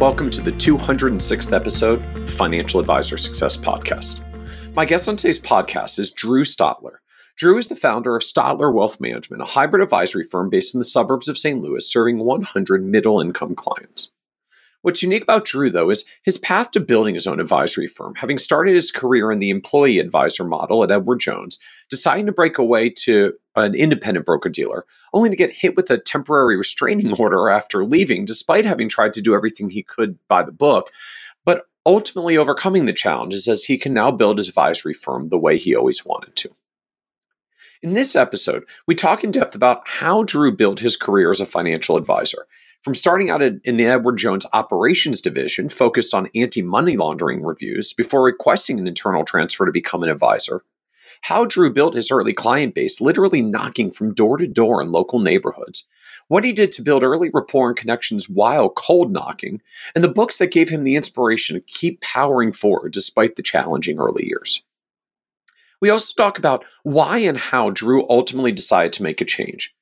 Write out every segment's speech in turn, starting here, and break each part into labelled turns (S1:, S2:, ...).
S1: Welcome to the 206th episode of Financial Advisor Success Podcast. My guest on today's podcast is Drew Stotler. Drew is the founder of Stotler Wealth Management, a hybrid advisory firm based in the suburbs of St. Louis, serving 100 middle income clients. What's unique about Drew, though, is his path to building his own advisory firm. Having started his career in the employee advisor model at Edward Jones, deciding to break away to an independent broker dealer, only to get hit with a temporary restraining order after leaving, despite having tried to do everything he could by the book, but ultimately overcoming the challenges as he can now build his advisory firm the way he always wanted to. In this episode, we talk in depth about how Drew built his career as a financial advisor from starting out in the Edward Jones operations division, focused on anti money laundering reviews, before requesting an internal transfer to become an advisor, how Drew built his early client base, literally knocking from door to door in local neighborhoods, what he did to build early rapport and connections while cold knocking, and the books that gave him the inspiration to keep powering forward despite the challenging early years. We also talk about why and how Drew ultimately decided to make a change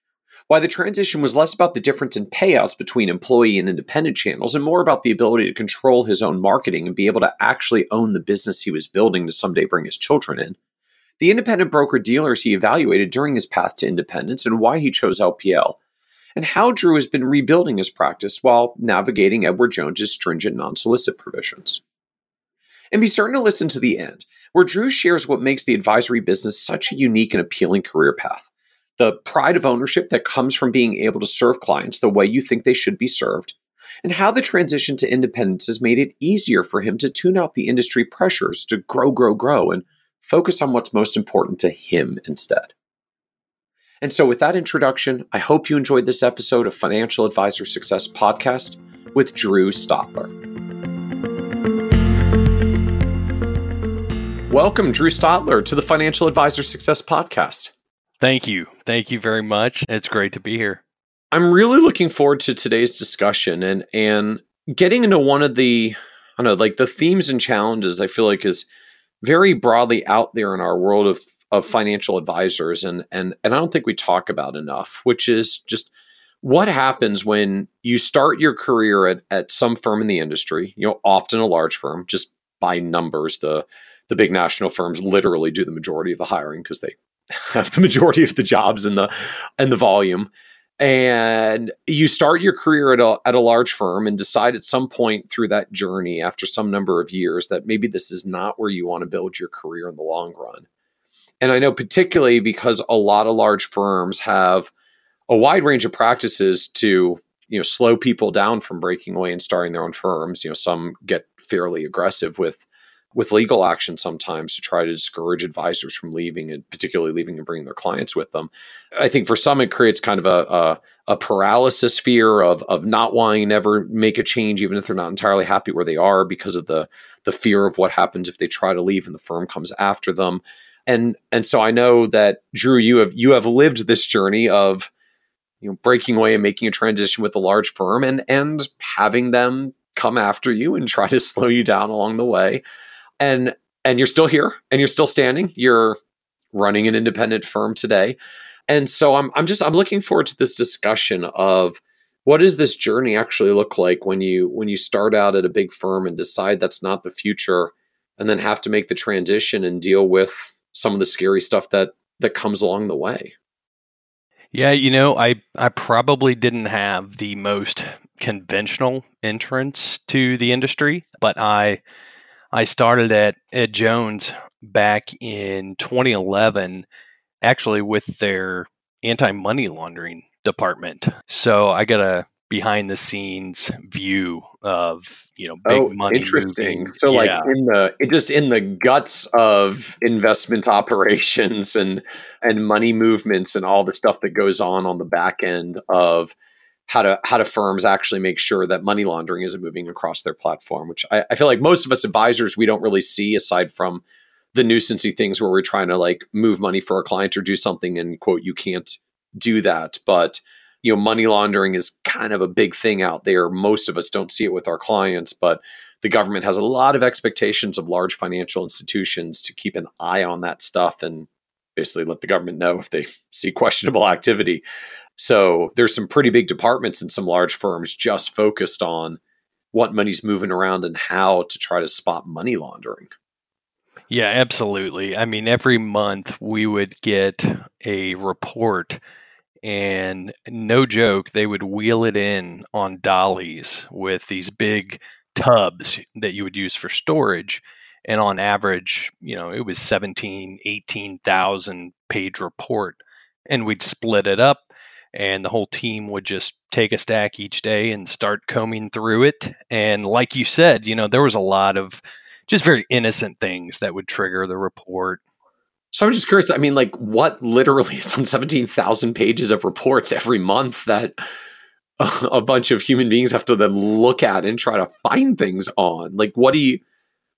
S1: why the transition was less about the difference in payouts between employee and independent channels and more about the ability to control his own marketing and be able to actually own the business he was building to someday bring his children in. The independent broker dealers he evaluated during his path to independence and why he chose LPL. And how Drew has been rebuilding his practice while navigating Edward Jones's stringent non solicit provisions. And be certain to listen to the end, where Drew shares what makes the advisory business such a unique and appealing career path the pride of ownership that comes from being able to serve clients the way you think they should be served, and how the transition to independence has made it easier for him to tune out the industry pressures to grow, grow, grow, and focus on what's most important to him instead. And so, with that introduction, I hope you enjoyed this episode of Financial Advisor Success Podcast with Drew Stotler. Welcome, Drew Stotler, to the Financial Advisor Success Podcast.
S2: Thank you. Thank you very much. It's great to be here.
S1: I'm really looking forward to today's discussion and and getting into one of the I don't know, like the themes and challenges I feel like is very broadly out there in our world of of financial advisors and and and I don't think we talk about enough, which is just what happens when you start your career at, at some firm in the industry, you know, often a large firm, just by numbers, the the big national firms literally do the majority of the hiring because they have the majority of the jobs and the and the volume and you start your career at a, at a large firm and decide at some point through that journey after some number of years that maybe this is not where you want to build your career in the long run. And i know particularly because a lot of large firms have a wide range of practices to you know slow people down from breaking away and starting their own firms. You know some get fairly aggressive with with legal action sometimes to try to discourage advisors from leaving and particularly leaving and bringing their clients with them. I think for some it creates kind of a, a, a paralysis fear of of not wanting to ever make a change even if they're not entirely happy where they are because of the the fear of what happens if they try to leave and the firm comes after them. And and so I know that Drew you have you have lived this journey of you know breaking away and making a transition with a large firm and and having them come after you and try to slow you down along the way and and you're still here and you're still standing. You're running an independent firm today. And so i'm i'm just i'm looking forward to this discussion of what does this journey actually look like when you when you start out at a big firm and decide that's not the future and then have to make the transition and deal with some of the scary stuff that that comes along the way?
S2: Yeah you know i i probably didn't have the most conventional entrance to the industry but i I started at Ed Jones back in 2011, actually with their anti money laundering department. So I got a behind the scenes view of you know big
S1: oh,
S2: money
S1: interesting
S2: moving.
S1: so
S2: yeah.
S1: like in the it just in the guts of investment operations and and money movements and all the stuff that goes on on the back end of how to how do firms actually make sure that money laundering isn't moving across their platform, which I, I feel like most of us advisors we don't really see aside from the nuisancey things where we're trying to like move money for a client or do something and quote you can't do that. But you know, money laundering is kind of a big thing out there. Most of us don't see it with our clients, but the government has a lot of expectations of large financial institutions to keep an eye on that stuff and basically let the government know if they see questionable activity. So there's some pretty big departments in some large firms just focused on what money's moving around and how to try to spot money laundering.
S2: Yeah, absolutely. I mean, every month we would get a report and no joke, they would wheel it in on dollies with these big tubs that you would use for storage. And on average, you know, it was 17, 18,000 page report. And we'd split it up and the whole team would just take a stack each day and start combing through it. And like you said, you know, there was a lot of just very innocent things that would trigger the report.
S1: So I'm just curious. I mean, like, what literally is on 17,000 pages of reports every month that a bunch of human beings have to then look at and try to find things on? Like, what do you,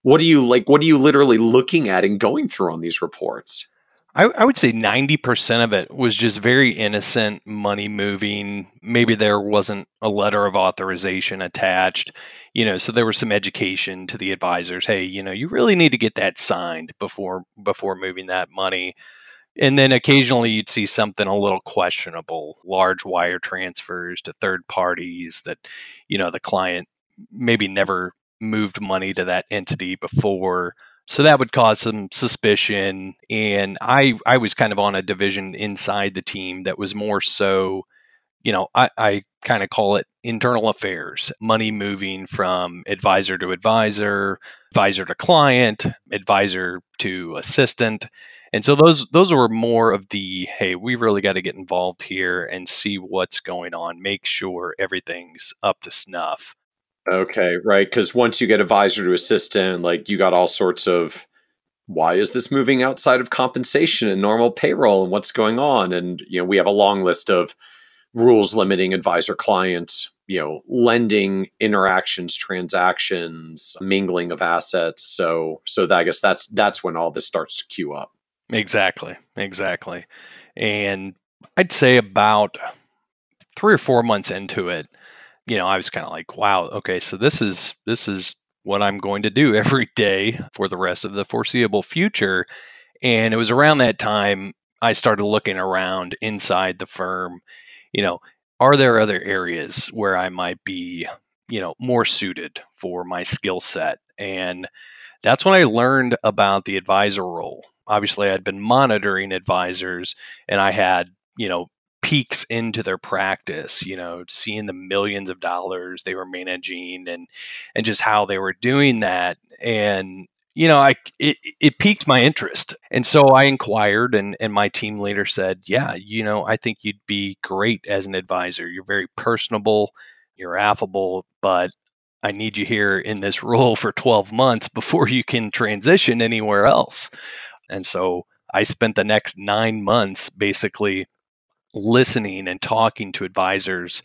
S1: what do you like? What are you literally looking at and going through on these reports?
S2: I, I, would say 90% of it was just very innocent money moving. Maybe there wasn't a letter of authorization attached, you know, so there was some education to the advisors. Hey, you know, you really need to get that signed before before moving that money. And then occasionally you'd see something a little questionable, large wire transfers to third parties that, you know, the client maybe never moved money to that entity before so that would cause some suspicion and i i was kind of on a division inside the team that was more so you know i, I kind of call it internal affairs money moving from advisor to advisor advisor to client advisor to assistant. And so those those were more of the hey we really got to get involved here and see what's going on. Make sure everything's up to snuff
S1: Okay, right. Because once you get advisor to assistant, like you got all sorts of why is this moving outside of compensation and normal payroll and what's going on? And you know, we have a long list of rules limiting advisor clients, you know, lending interactions, transactions, mingling of assets. So so that, I guess that's that's when all this starts to queue up.
S2: Exactly. Exactly. And I'd say about three or four months into it, you know, I was kind of like, wow, okay, so this is this is what I'm going to do every day for the rest of the foreseeable future. And it was around that time I started looking around inside the firm, you know, are there other areas where I might be, you know, more suited for my skill set? And that's when I learned about the advisor role. Obviously, I'd been monitoring advisors and I had, you know, peeks into their practice you know seeing the millions of dollars they were managing and and just how they were doing that. And you know i it, it piqued my interest. And so i inquired and and my team leader said yeah you know i think you'd be great as an advisor. You're very personable you're affable but i need you here in this role for 12 months before you can transition anywhere else. And so i spent the next 9 months basically listening and talking to advisors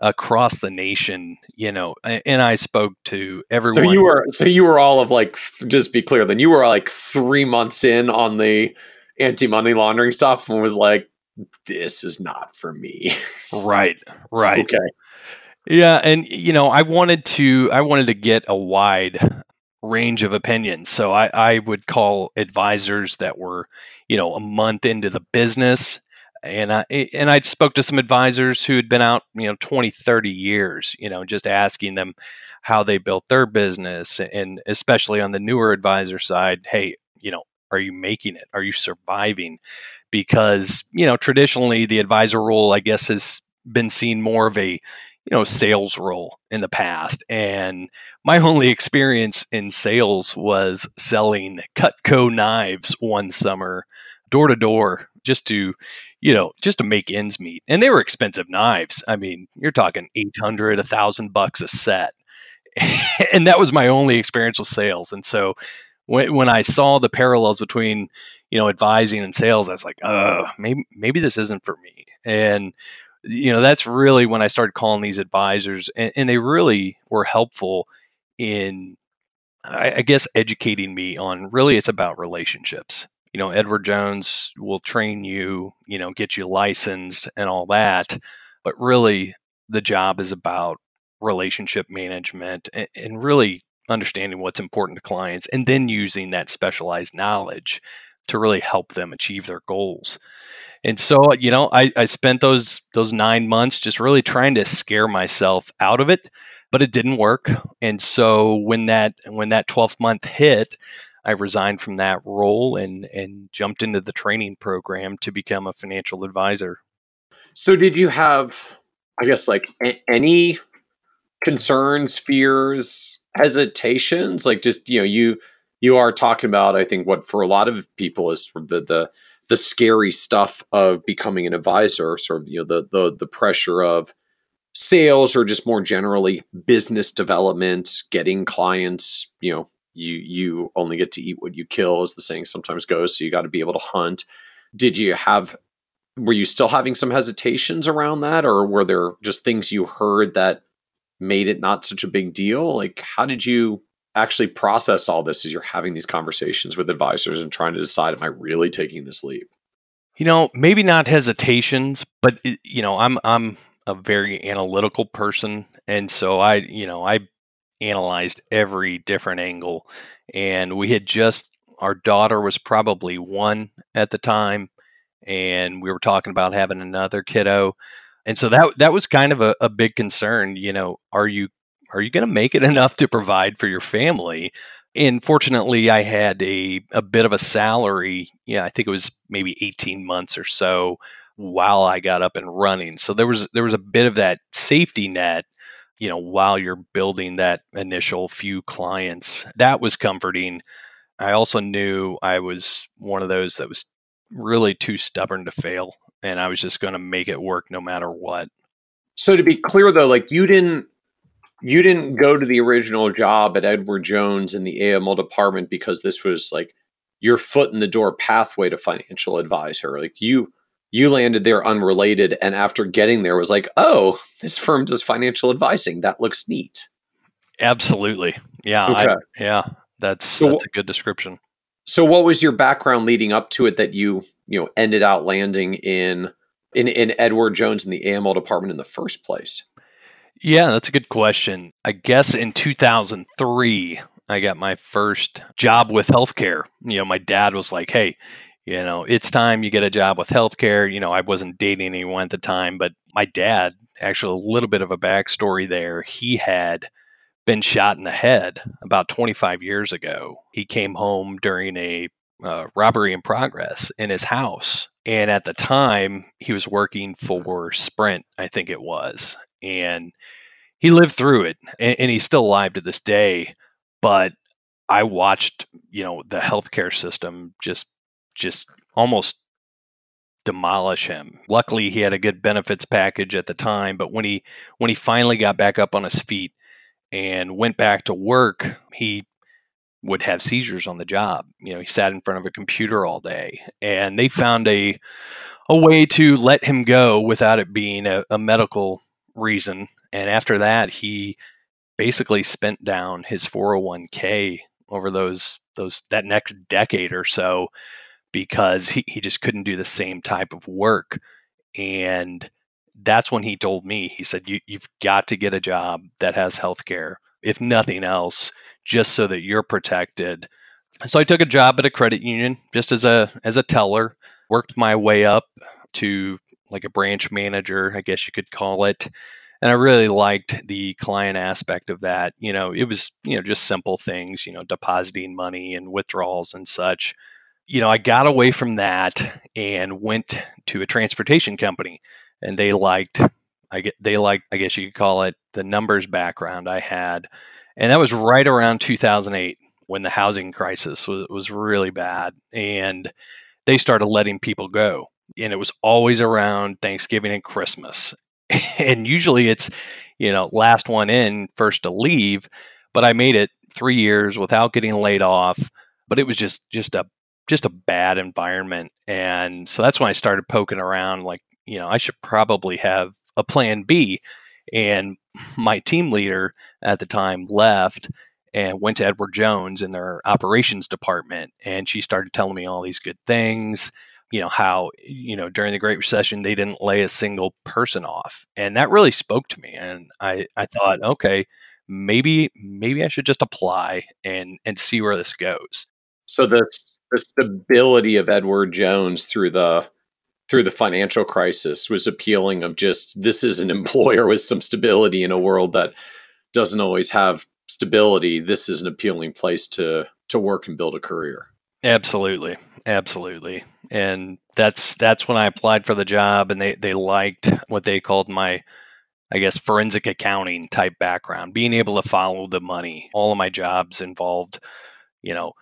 S2: across the nation you know and i spoke to everyone
S1: so you were so you were all of like just be clear then you were like three months in on the anti-money laundering stuff and was like this is not for me.
S2: Right right.
S1: Okay.
S2: Yeah and you know i wanted to i wanted to get a wide range of opinions. So i i would call advisors that were you know a month into the business and I and I spoke to some advisors who had been out, you know, 20, 30 years, you know, just asking them how they built their business and especially on the newer advisor side, hey, you know, are you making it? Are you surviving? Because, you know, traditionally the advisor role I guess has been seen more of a, you know, sales role in the past and my only experience in sales was selling Cutco knives one summer door to door just to you know, just to make ends meet. And they were expensive knives. I mean, you're talking 800, a thousand bucks a set. and that was my only experience with sales. And so when, when I saw the parallels between, you know, advising and sales, I was like, uh, maybe, maybe this isn't for me. And you know, that's really when I started calling these advisors, and, and they really were helpful in, I, I guess, educating me on really it's about relationships. You know, Edward Jones will train you, you know, get you licensed and all that. But really, the job is about relationship management and, and really understanding what's important to clients and then using that specialized knowledge to really help them achieve their goals. And so, you know, I, I spent those those nine months just really trying to scare myself out of it, but it didn't work. And so when that when that 12th month hit, I resigned from that role and and jumped into the training program to become a financial advisor.
S1: So did you have I guess like a- any concerns, fears, hesitations? Like just, you know, you you are talking about I think what for a lot of people is the the the scary stuff of becoming an advisor, sort of you know the the the pressure of sales or just more generally business development, getting clients, you know, you you only get to eat what you kill as the saying sometimes goes, so you got to be able to hunt. Did you have were you still having some hesitations around that or were there just things you heard that made it not such a big deal? Like how did you actually process all this as you're having these conversations with advisors and trying to decide am I really taking this leap?
S2: You know, maybe not hesitations, but you know, I'm I'm a very analytical person and so I, you know, I analyzed every different angle and we had just our daughter was probably 1 at the time and we were talking about having another kiddo and so that that was kind of a, a big concern you know are you are you going to make it enough to provide for your family? And fortunately, I had a, a bit of a salary. Yeah, I think it was maybe 18 months or so while I got up and running. So there was there was a bit of that safety net, you know, while you're building that initial few clients. That was comforting. I also knew I was one of those that was really too stubborn to fail and I was just going to make it work no matter what.
S1: So to be clear though, like you didn't you didn't go to the original job at Edward Jones in the AML department because this was like your foot in the door pathway to financial advisor. Like you you landed there unrelated and after getting there was like, "Oh, this firm does financial advising. That looks neat."
S2: Absolutely. Yeah, okay. I, yeah. That's so, that's a good description.
S1: So what was your background leading up to it that you, you know, ended out landing in in in Edward Jones in the AML department in the first place?
S2: Yeah, that's a good question. I guess in 2003, I got my first job with healthcare. You know, my dad was like, hey, you know, it's time you get a job with healthcare. You know, I wasn't dating anyone at the time, but my dad, actually, a little bit of a backstory there. He had been shot in the head about 25 years ago. He came home during a uh, robbery in progress in his house. And at the time, he was working for Sprint, I think it was and he lived through it and, and he's still alive to this day but i watched you know the healthcare system just just almost demolish him luckily he had a good benefits package at the time but when he when he finally got back up on his feet and went back to work he would have seizures on the job you know he sat in front of a computer all day and they found a a way to let him go without it being a, a medical reason. And after that, he basically spent down his 401k over those those that next decade or so because he, he just couldn't do the same type of work. And that's when he told me, he said, you, You've got to get a job that has health care, if nothing else, just so that you're protected. So I took a job at a credit union just as a as a teller, worked my way up to like a branch manager, I guess you could call it. And I really liked the client aspect of that. You know, it was, you know, just simple things, you know, depositing money and withdrawals and such. You know, I got away from that and went to a transportation company and they liked I get they liked I guess you could call it the numbers background I had. And that was right around 2008 when the housing crisis was, was really bad and they started letting people go and it was always around Thanksgiving and Christmas. and usually it's, you know, last one in, first to leave. But I made it three years without getting laid off. But it was just just a just a bad environment. And so that's when I started poking around like, you know, I should probably have a plan B. And my team leader at the time left and went to Edward Jones in their operations department. And she started telling me all these good things, you know, how, you know, during the Great Recession, they didn't lay a single person off. And that really spoke to me. And I, I thought, okay, maybe, maybe I should just apply and, and see where this goes.
S1: So the, the stability of Edward Jones through the, through the financial crisis was appealing of just this is an employer with some stability in a world that doesn't always have stability. This is an appealing place to to work and build a career.
S2: Absolutely. Absolutely. And that's that's when i applied for the job and they they liked what they called my i guess forensic accounting type background being able to follow the money. All of my jobs involved you know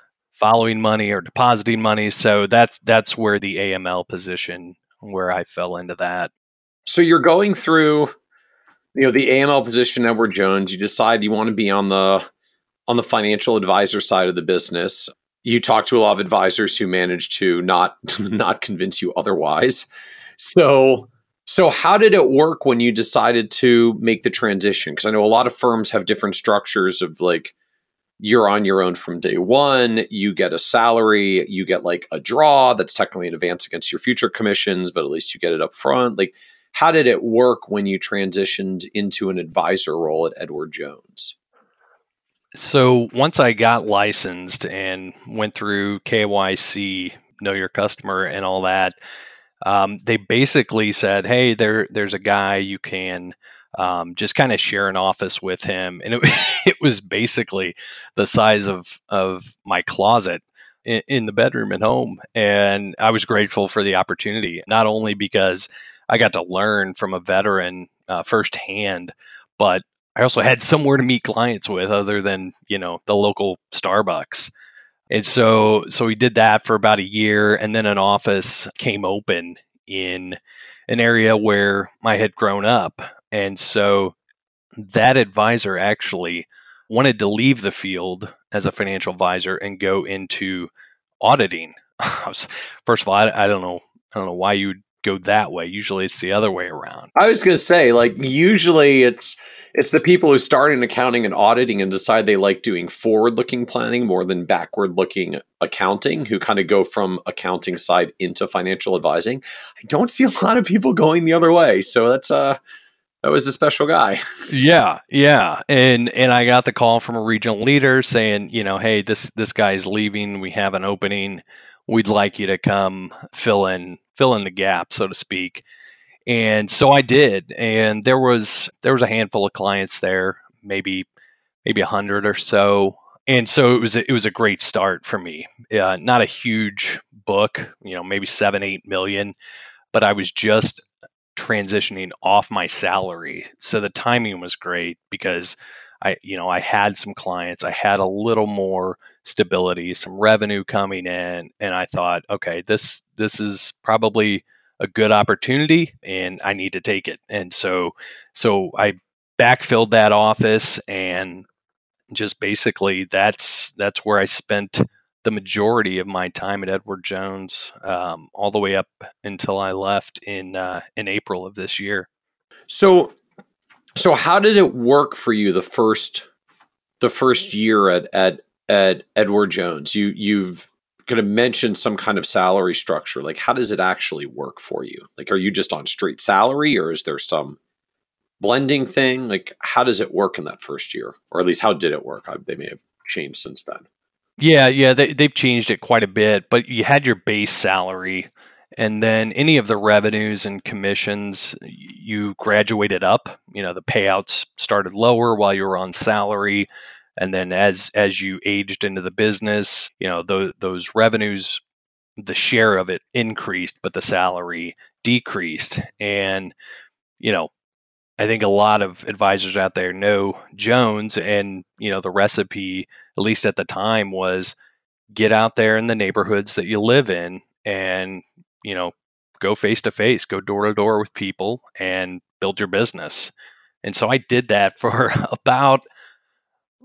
S2: following money or depositing money so that's that's where the aml position where I fell into that.
S1: So you're going through, you know, the AML position, Edward Jones. You decide you want to be on the on the financial advisor side of the business. You talk to a lot of advisors who manage to not not convince you otherwise. So so how did it work when you decided to make the transition? Because I know a lot of firms have different structures of like you're on your own from day one. You get a salary, you get like a draw that's technically an advance against your future commissions, but at least you get it up front. Like, how did it work when you transitioned into an advisor role at Edward Jones?
S2: So, once I got licensed and went through KYC, know your customer, and all that, um, they basically said, "Hey, there, there's a guy you can um, just kind of share an office with him, and it, it was basically the size of of my closet in, in, the bedroom at home. And I was grateful for the opportunity, not only because I got to learn from a veteran uh, firsthand, but I also had somewhere to meet clients with other than you know the local Starbucks. And so so we did that for about a year, and then an office came open in an area where I had grown up and so that advisor actually wanted to leave the field as a financial advisor and go into auditing. First of all, I, I don't know. I don't know why you would go that way. Usually it's the other way around.
S1: I was going to say like usually it's it's the people who start in accounting and auditing and decide they like doing forward-looking planning more than backward-looking accounting who kind of go from accounting side into financial advising. I don't see a lot of people going the other way. So that's uh that was a special guy.
S2: yeah, yeah, and and I got the call from a regional leader saying, you know, hey, this this guy's leaving. We have an opening. We'd like you to come fill in fill in the gap, so to speak. And so I did, and there was there was a handful of clients there, maybe maybe a hundred or so, and so it was it was a great start for me. Uh, not a huge book, you know, maybe seven eight million, but I was just transitioning off my salary. So the timing was great because I, you know, I had some clients, I had a little more stability, some revenue coming in, and I thought, okay, this this is probably a good opportunity and I need to take it. And so so I backfilled that office and just basically that's that's where I spent the majority of my time at Edward Jones, um, all the way up until I left in uh, in April of this year.
S1: So, so how did it work for you the first the first year at at at Edward Jones? You you've kind of mentioned some kind of salary structure. Like, how does it actually work for you? Like, are you just on straight salary, or is there some blending thing? Like, how does it work in that first year, or at least how did it work? I, they may have changed since then.
S2: Yeah, yeah, they, they've changed it quite a bit, but you had your base salary, and then any of the revenues and commissions you graduated up. You know, the payouts started lower while you were on salary, and then as as you aged into the business, you know, those those revenues, the share of it increased, but the salary decreased, and you know, I think a lot of advisors out there know Jones, and you know the recipe, at least at the time, was get out there in the neighborhoods that you live in, and you know go face to face, go door to door with people, and build your business. And so I did that for about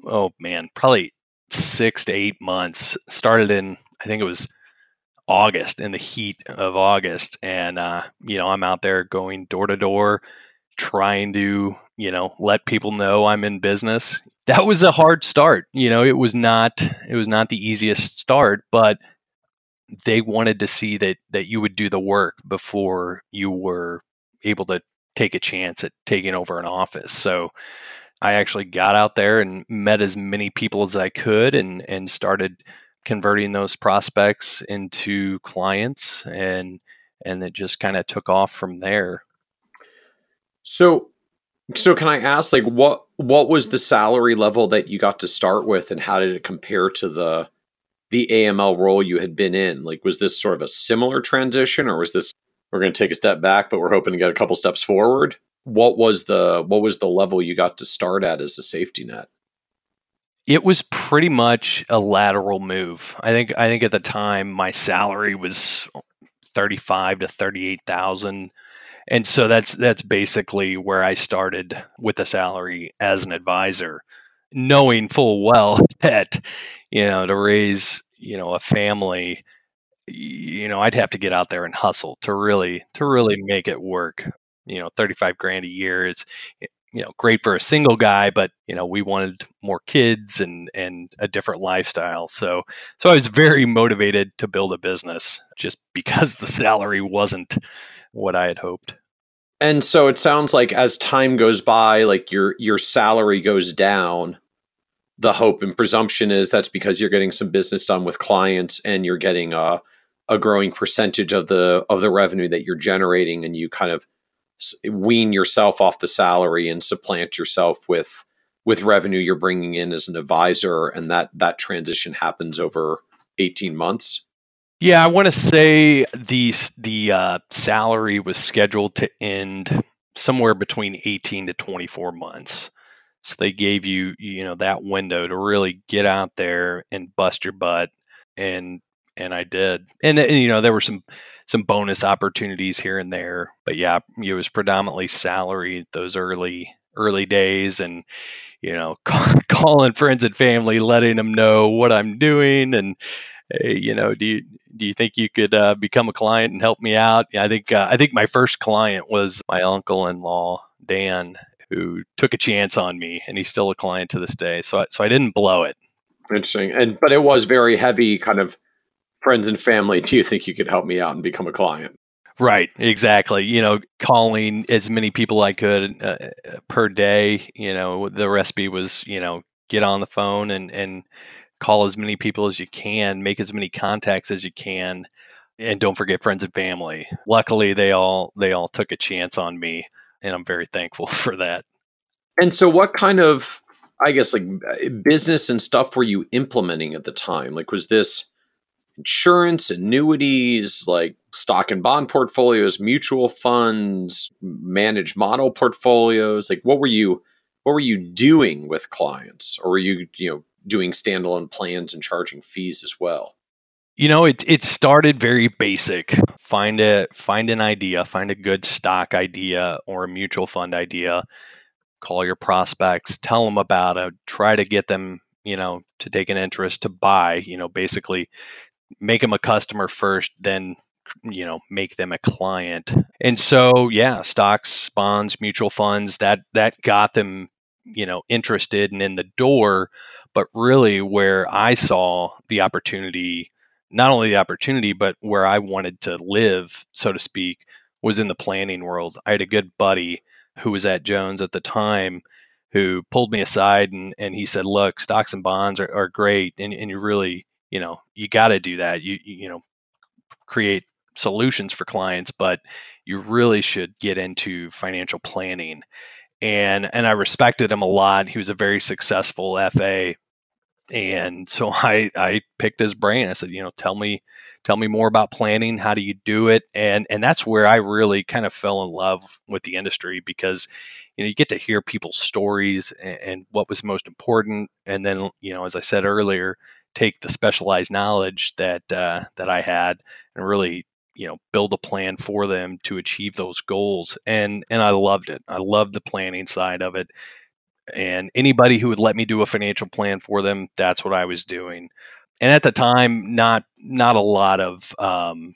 S2: oh man, probably six to eight months. Started in I think it was August in the heat of August, and uh, you know I'm out there going door to door, trying to you know let people know I'm in business. That was a hard start. You know, it was not it was not the easiest start, but they wanted to see that that you would do the work before you were able to take a chance at taking over an office. So I actually got out there and met as many people as I could and and started converting those prospects into clients and and it just kind of took off from there.
S1: So so can I ask like what what was the salary level that you got to start with and how did it compare to the the AML role you had been in? Like was this sort of a similar transition or was this we're going to take a step back but we're hoping to get a couple steps forward? What was the what was the level you got to start at as a safety net?
S2: It was pretty much a lateral move. I think I think at the time my salary was 35 to 38,000 and so that's that's basically where I started with the salary as an advisor knowing full well that you know to raise you know a family you know I'd have to get out there and hustle to really to really make it work. You know 35 grand a year is you know great for a single guy but you know we wanted more kids and and a different lifestyle. So so i was very motivated to build a business just because the salary wasn't what i had hoped.
S1: And so it sounds like as time goes by like your your salary goes down the hope and presumption is that's because you're getting some business done with clients and you're getting a a growing percentage of the of the revenue that you're generating and you kind of wean yourself off the salary and supplant yourself with with revenue you're bringing in as an advisor. And that that transition happens over 18 months
S2: yeah i want to say the the uh, salary was scheduled to end somewhere between 18 to 24 months so they gave you you know that window to really get out there and bust your butt and and i did and, and you know there were some some bonus opportunities here and there. But yeah, it was predominantly salary those early early days, and you know, calling friends and family, letting them know what I'm doing, and hey, you know, do you do you think you could uh, become a client and help me out? Yeah, I think uh, I think my first client was my uncle-in-law Dan, who took a chance on me, and he's still a client to this day. So I, so I didn't blow it.
S1: Interesting, and but it was very heavy, kind of friends and family, do you think you could help me out and become a client?
S2: Right, exactly. You know, calling as many people I could uh, per day. You know, the recipe was, you know, get on the phone and and call as many people as you can, make as many contacts as you can, and don't forget friends and family. Luckily, they all they all took a chance on me, and I'm very thankful for that.
S1: And so, what kind of, I guess, like business and stuff were you implementing at the time? Like, was this insurance, annuities, like stock and bond portfolios, mutual funds, managed model portfolios? Like what were you what were you doing with clients? Or were you, you know, doing standalone plans and charging fees as well?
S2: You know, it it started very basic. Find a find an idea, find a good stock idea or a mutual fund idea. Call your prospects, tell them about it, try to get them, you know, to take an interest to buy, you know, basically make them a customer first, then you know make them a client and so yeah stocks bonds mutual funds that that got them you know interested and in the door but really where i saw the opportunity not only the opportunity but where i wanted to live so to speak was in the planning world. I had a good buddy who was at jones at the time who pulled me aside and, and he said look stocks and bonds are, are great and, and you really you know you got to do that. You you know create solutions for clients but you really should get into financial planning. And and I respected him a lot. He was a very successful FA and so I I picked his brain. I said you know tell me tell me more about planning. How do you do it? And and that's where I really kind of fell in love with the industry because you know you get to hear people's stories and, and what was most important and then you know as I said earlier take the specialized knowledge that uh, that I had and really you know build a plan for them to achieve those goals. And and I loved it. I loved the planning side of it and anybody who would let me do a financial plan for them that's what I was doing and at the time, not not a lot of um,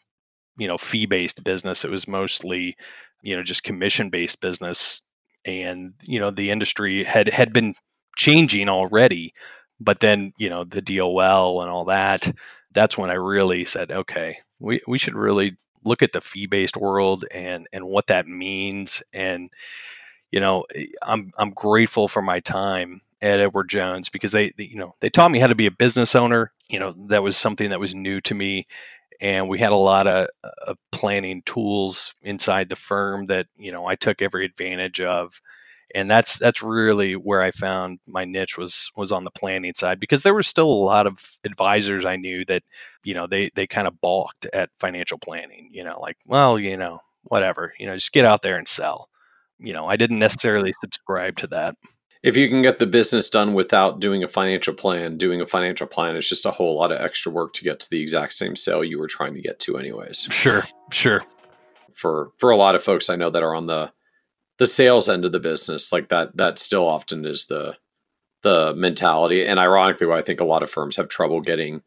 S2: you know fee based business. It was mostly you know just commission based business, and you know the industry had had been changing already. But then you know the DOL and all that. That's when I really said, okay, we we should really look at the fee based world and and what that means and you know eh, i'm i'm grateful for my time at edward jones because they, they, you know they taught me how to be a business owner you know that was something that was new to me and we had a lot of, of planning tools inside the firm that you know i took every advantage of and that's that's really where I found my niche was was on the planning side because there were still a lot of advisors I knew that you know they they kind of balked at financial planning you know like well you know whatever you know just get out there and sell you know I didn't necessarily subscribe to that.
S1: If you can get the business done without doing a financial plan doing a financial plan is just a whole lot of extra work to get to the exact same sale you were trying to get to anyways.
S2: Sure sure.
S1: For for a lot of folks I know that are on the the sales end of the business like that that still often is the the mentality. And ironically why i think a lot of firms have trouble getting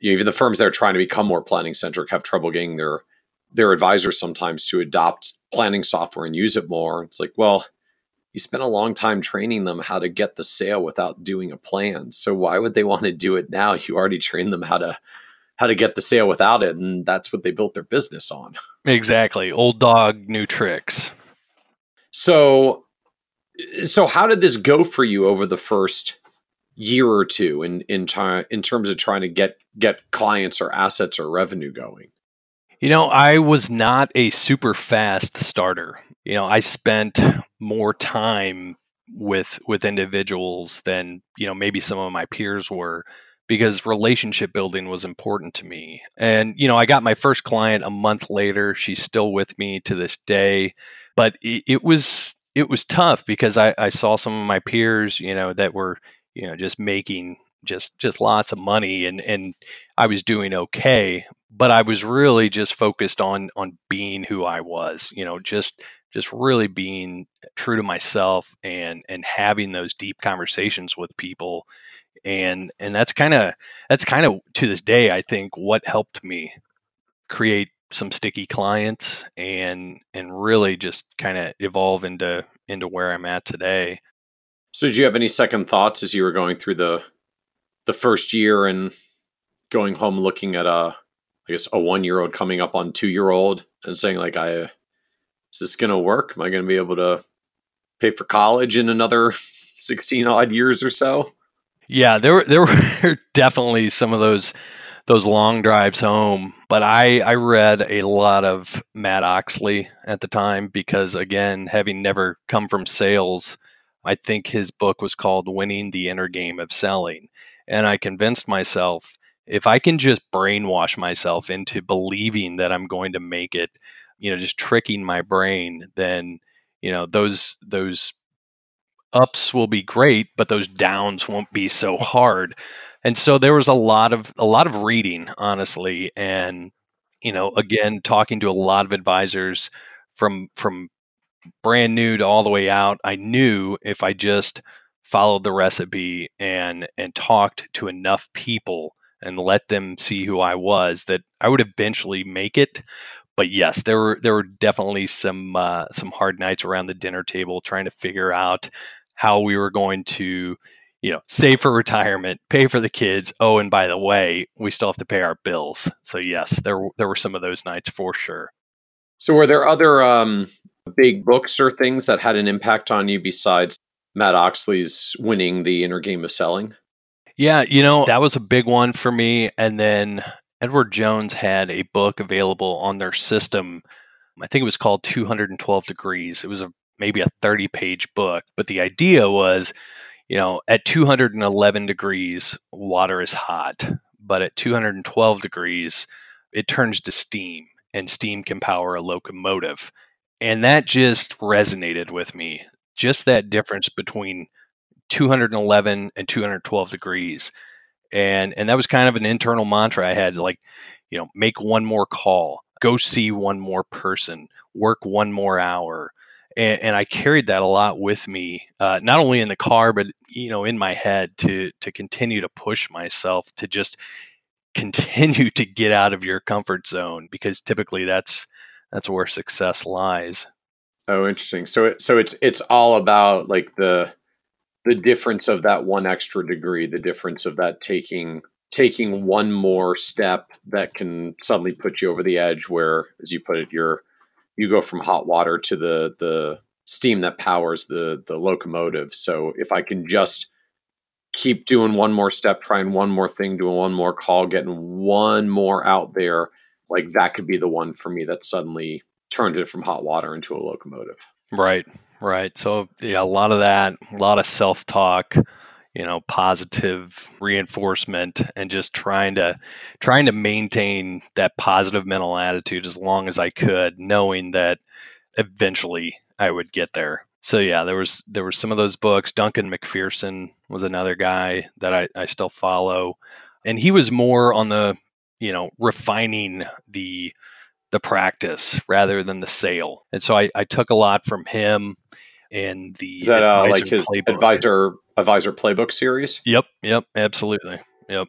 S1: even the firms that are trying to become more planning centric have trouble getting their their advisors sometimes to adopt planning software and use it more. It's like well you spent a long time training them how to get the sale without doing a plan. So why would they want to do it now? You already trained them how to how to get the sale without it and that's what they built their business on.
S2: Exactly. Old dog new tricks.
S1: So, so how did this go for you over the first year or two in in time in terms of trying to get get clients or assets or revenue going?
S2: You know, I was not a super fast starter. You know, I spent more time with with individuals than, you know, maybe some of my peers were because relationship building was important to me. And you know, I got my first client a month later. She's still with me to this day but it, it was it was tough because I, I saw some of my peers, you know, that were, you know, just making just just lots of money and and I was doing okay, but I was really just focused on on being who I was, you know, just just really being true to myself and and having those deep conversations with people and and that's kind of that's kind of to this day I think what helped me create some sticky clients and and really just kind of evolve into into where I'm at today.
S1: So did you have any second thoughts as you were going through the the first year and going home looking at a I guess a one year old coming up on two year old and saying like I is this gonna work? Am I gonna be able to pay for college in another sixteen odd years or so?
S2: Yeah, there were there were definitely some of those those long drives home. But I, I read a lot of Matt Oechsli at the time because, again, having never come from sales, I think his book was called Winning the Inner Game of Selling. And I convinced myself if I can just brainwash myself into believing that I'm going to make it, you know, just tricking my brain, then, you know, those, those, ups will be great but those downs won't be so hard. And so there was a lot of a lot of reading honestly and you know again talking to a lot of advisors from from brand new to all the way out i knew if i just followed the recipe and and talked to enough people and let them see who i was that i would eventually make it but yes there were there were definitely some uh, some hard nights around the dinner table trying to figure out how we were going to you know, save for retirement, pay for the kids. Oh, and by the way, we still have to pay our bills. So yes, there there were some of those nights for sure.
S1: So were there other um, big books or things that had an impact on you besides Matt Oechsli's winning the inner game of selling?
S2: Yeah, you know, that was a big one for me. And then Edward Jones had a book available on their system. I think it was called 212 Degrees. It was a maybe a 30 page book, but the idea was you know, at 211 degrees, water is hot, but at 212 degrees, it turns to steam, and steam can power a locomotive. And that just resonated with me. Just that difference between 211 and 212 degrees. And and that was kind of an internal mantra I had like, you know, make one more call, go see one more person, work one more hour, and, and, I carried that a lot with me, uh, not only in the car but you know in my head to to continue to push myself to just continue to get out of your comfort zone because typically that's that's where success lies.
S1: Oh, interesting. So it, so it's it's all about like the the difference of that one extra degree, the difference of that taking taking one more step that can suddenly put you over the edge where as you put it you're you go from hot water to the the steam that powers the the locomotive. So if I can just keep doing one more step, trying one more thing, doing one more call, getting one more out there, like that could be the one for me that suddenly turned it from hot water into a locomotive.
S2: Right, right. So yeah, a lot of that, a lot of self talk, you know, positive reinforcement, and just trying to trying to maintain that positive mental attitude as long as I could, knowing that eventually I would get there. So yeah, there was there were some of those books. Duncan MacPherson was another guy that I, I still follow, and he was more on the you know refining the the practice rather than the sale. And so I, I took a lot from him and the
S1: Is that uh, like his playbook. advisor advisor playbook series?
S2: Yep, yep, absolutely. Yep.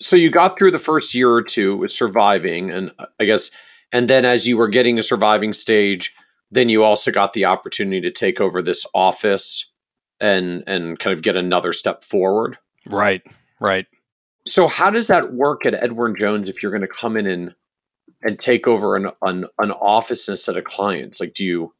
S1: So you got through the first year or two with surviving and I guess and then as you were getting a surviving stage, then you also got the opportunity to take over this office and and kind of get another step forward.
S2: Right. Right.
S1: So how does that work at Edward Jones if you're going to come in and and take over an, an an office and a set of clients? Like do you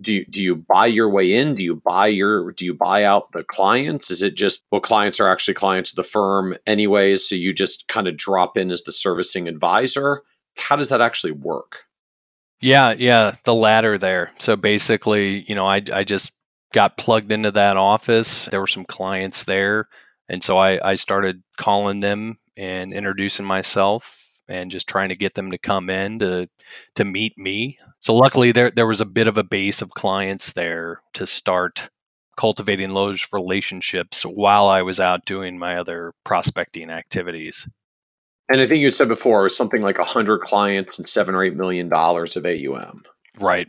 S1: do you, do you buy your way in? Do you buy your do you buy out the clients? Is it just well clients are actually clients of the firm anyways, so you just kind of drop in as the servicing advisor? How does that actually work?
S2: Yeah, yeah, the latter there. So basically, you know, I I just got plugged into that office. There were some clients there, and so I I started calling them and introducing myself and just trying to get them to come in to to meet me. So luckily there there was a bit of a base of clients there to start cultivating those relationships while I was out doing my other prospecting activities.
S1: And I think you said before it was something like hundred clients and seven or eight million dollars of AUM.
S2: Right.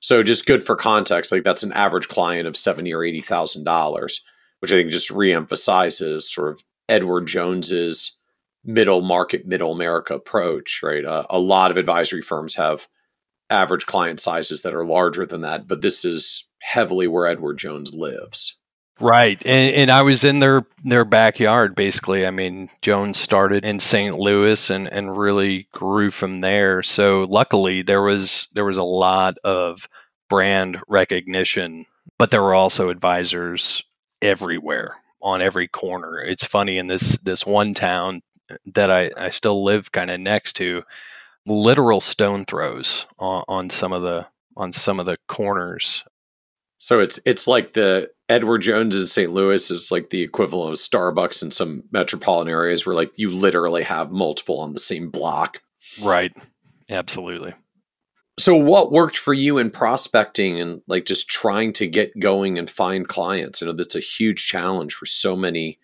S1: So just good for context, like that's an average client of seventy or eighty thousand dollars, which I think just reemphasizes sort of Edward Jones's middle market, middle America approach. Right. Uh, a lot of advisory firms have average client sizes that are larger than that, but this is heavily where Edward Jones lives.
S2: Right, and, and, I was in their their backyard basically. I mean, Jones started in St. Louis and and really grew from there. So luckily, there was there was a lot of brand recognition, but there were also advisors everywhere on every corner. It's funny in this this one town that I I still live kind of next to, literal stone throws on, on some of the on some of the corners.
S1: So it's it's like the Edward Jones in St. Louis is like the equivalent of Starbucks in some metropolitan areas where like you literally have multiple on the same block.
S2: Right. Absolutely.
S1: So what worked for you in prospecting and like just trying to get going and find clients? You know, that's a huge challenge for so many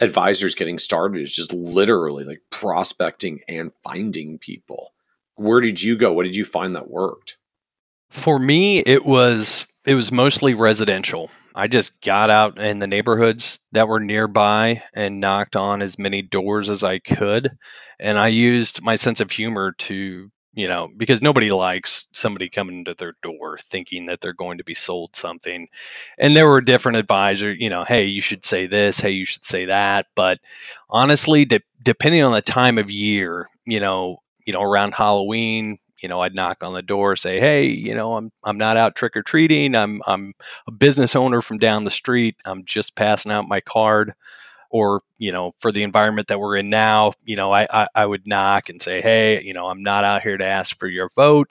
S1: advisors getting started. is just literally like prospecting and finding people. Where did you go? What did you find that worked?
S2: For me, it was it was mostly residential. I just got out in the neighborhoods that were nearby and knocked on as many doors as I could. And I used my sense of humor to, you know, because nobody likes somebody coming to their door thinking that they're going to be sold something. And there were different advisors, you know, hey, you should say this, hey, you should say that. But honestly, de- depending on the time of year, you know, you know, around Halloween, you know, I'd knock on the door, say, "Hey, you know, I'm I'm not out trick or treating. I'm I'm a business owner from down the street. I'm just passing out my card." Or you know, for the environment that we're in now, you know, I, I I would knock and say, "Hey, you know, I'm not out here to ask for your vote,"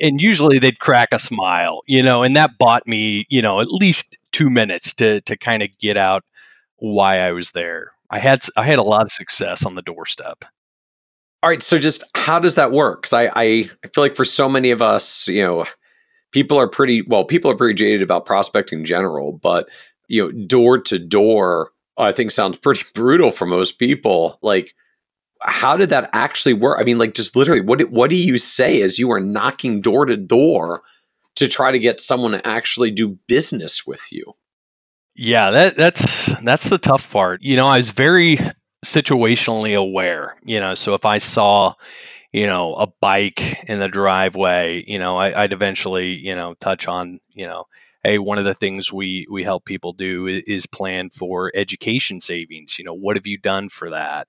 S2: and usually they'd crack a smile, you know, and that bought me, you know, at least two minutes to to kind of get out why I was there. I had I had a lot of success on the doorstep.
S1: All right, so just how does that work? Because I, I, I feel like for so many of us, you know, people are pretty well, people are pretty jaded about prospecting in general, but you know, door to door, I think sounds pretty brutal for most people. Like, how did that actually work? I mean, like, just literally, what what do you say as you are knocking door to door to try to get someone to actually do business with you?
S2: Yeah, that that's that's the tough part. You know, I was very situationally aware, you know. So if I saw, you know, a bike in the driveway, you know, I, would eventually, you know, touch on, you know, hey, one of the things we we help people do is, plan for education savings. You know, what have you done for that?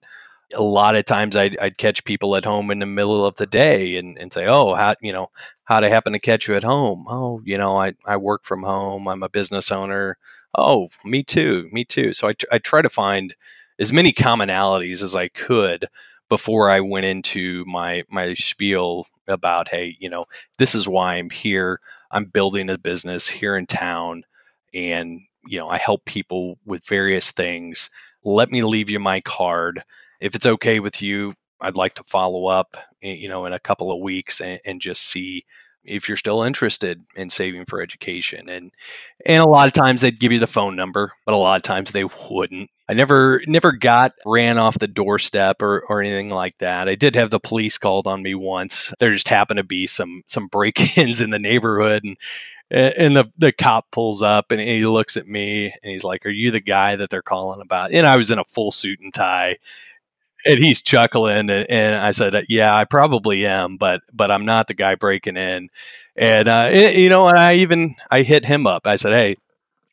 S2: a lot of times I'd, I'd, catch people at home in the middle of the day and, and say, oh, how, you know, how'd I happen to catch you at home? Oh, you know, I, I work from home. I'm a business owner. Oh, me too. Me too. So I, I try to find as many commonalities as I could before I went into my, my spiel about, hey, you know, this is why I'm here. I'm building a business here in town and, you know, I help people with various things. Let me leave you my card. If it's okay with you, I'd like to follow up, you know, in a couple of weeks and, and just see if you're still interested in saving for education. And and a lot of times they'd give you the phone number but a lot of times they wouldn't i never never got ran off the doorstep or, or anything like that i did have the police called on me once there just happened to be some some break-ins in the neighborhood and and the the cop pulls up and he looks at me and he's like are you the guy that they're calling about and i was in a full suit and tie and he's chuckling and, and, I said, "Yeah, I probably am, but but I'm not the guy breaking in." And uh, you know, and I even I hit him up. I said, "Hey,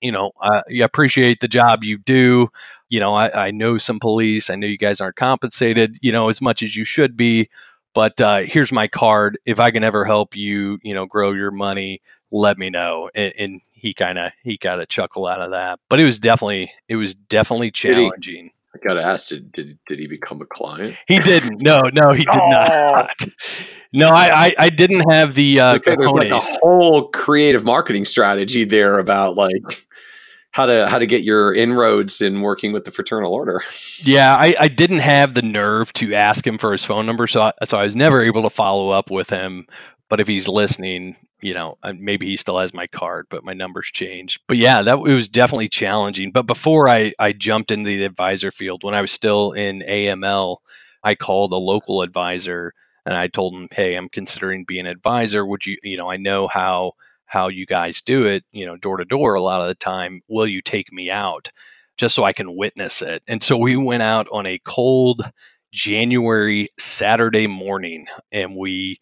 S2: you know, I appreciate the job you do. You know, I, I, know some police. I know you guys aren't compensated, you know, as much as you should be. But uh, here's my card. If I can ever help you, you know, grow your money, let me know." And, and he kind of he got a chuckle out of that. But it was definitely it was definitely challenging.
S1: I gotta ask, did, did, did he become a client?
S2: He didn't. No, no, he did oh. not. No, I, I, I, didn't have the. Uh,
S1: there's like a whole creative marketing strategy there about like how to how to get your inroads in working with the fraternal order.
S2: Yeah, I, I didn't have the nerve to ask him for his phone number, so I, so I was never able to follow up with him. But if he's listening, you know, maybe he still has my card, but my numbers changed. But yeah, that it was definitely challenging. But before I, I jumped into the advisor field, when I was still in AML, I called a local advisor and I told him, Hey, I'm considering being an advisor. Would you, you know, I know how, how you guys do it, you know, door to door a lot of the time. Will you take me out just so I can witness it? And so we went out on a cold January Saturday morning and we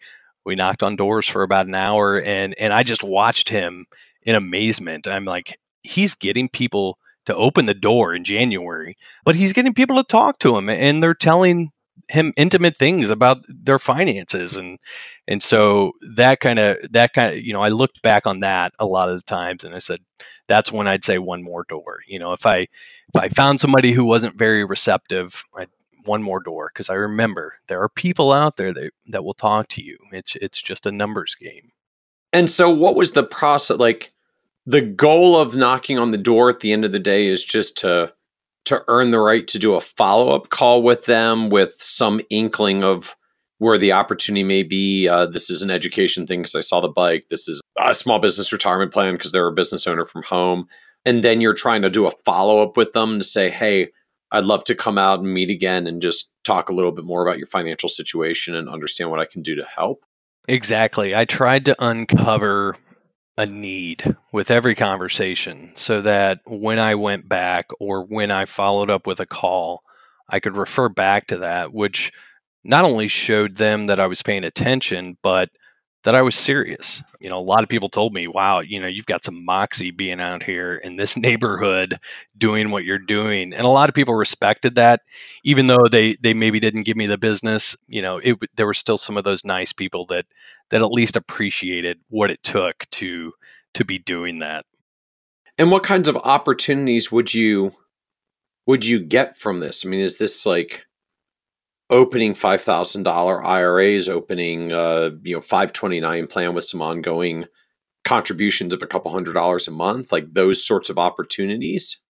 S2: we knocked on doors for about an hour and and I just watched him in amazement. I'm like, he's getting people to open the door in January, but he's getting people to talk to him and they're telling him intimate things about their finances and and so that kind of that kind you know I looked back on that a lot of the times and I said that's when I'd say one more door you know if I if I found somebody who wasn't very receptive I'd one more door because I remember there are people out there that, that will talk to you. It's it's just a numbers game.
S1: And so what was the process like the goal of knocking on the door at the end of the day is just to to earn the right to do a follow-up call with them with some inkling of where the opportunity may be. Uh, this is an education thing because I saw the bike. This is a small business retirement plan because they're a business owner from home. And then you're trying to do a follow up with them to say, hey, I'd love to come out and meet again and just talk a little bit more about your financial situation and understand what I can do to help.
S2: Exactly. I tried to uncover a need with every conversation so that when I went back or when I followed up with a call, I could refer back to that, which not only showed them that I was paying attention, but that I was serious. You know, a lot of people told me, wow, you know, you've got some moxie being out here in this neighborhood doing what you're doing. And a lot of people respected that, even though they, they maybe didn't give me the business, you know, it, there were still some of those nice people that, that at least appreciated what it took to, to be doing that.
S1: And what kinds of opportunities would you, would you get from this? I mean, is this like, opening $5,000 IRAs, opening uh, you know 529 plan with some ongoing contributions of a couple hundred dollars a month, like those sorts of opportunities.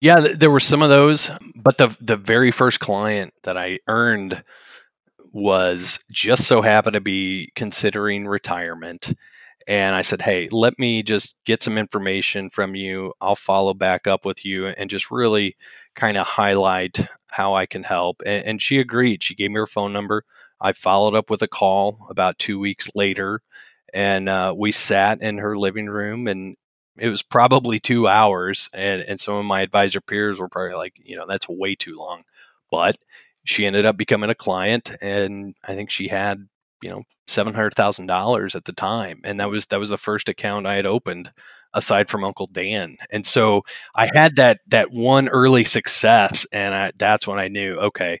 S2: Yeah, there were some of those, but the the very first client that I earned was just so happened to be considering retirement. And I said, Hey, let me just get some information from you. I'll follow back up with you and just really kind of highlight how I can help. And, and she agreed. She gave me her phone number. I followed up with a call about two weeks later, and uh, we sat in her living room, and it was probably two hours. And, and some of my advisor peers were probably like, you know, that's way too long. but she ended up becoming a client and I think she had, you know, $700,000 at the time. And that was, that was the first account I had opened aside from Uncle Dan. And so I had that, that one early success. And I, that's when I knew, okay,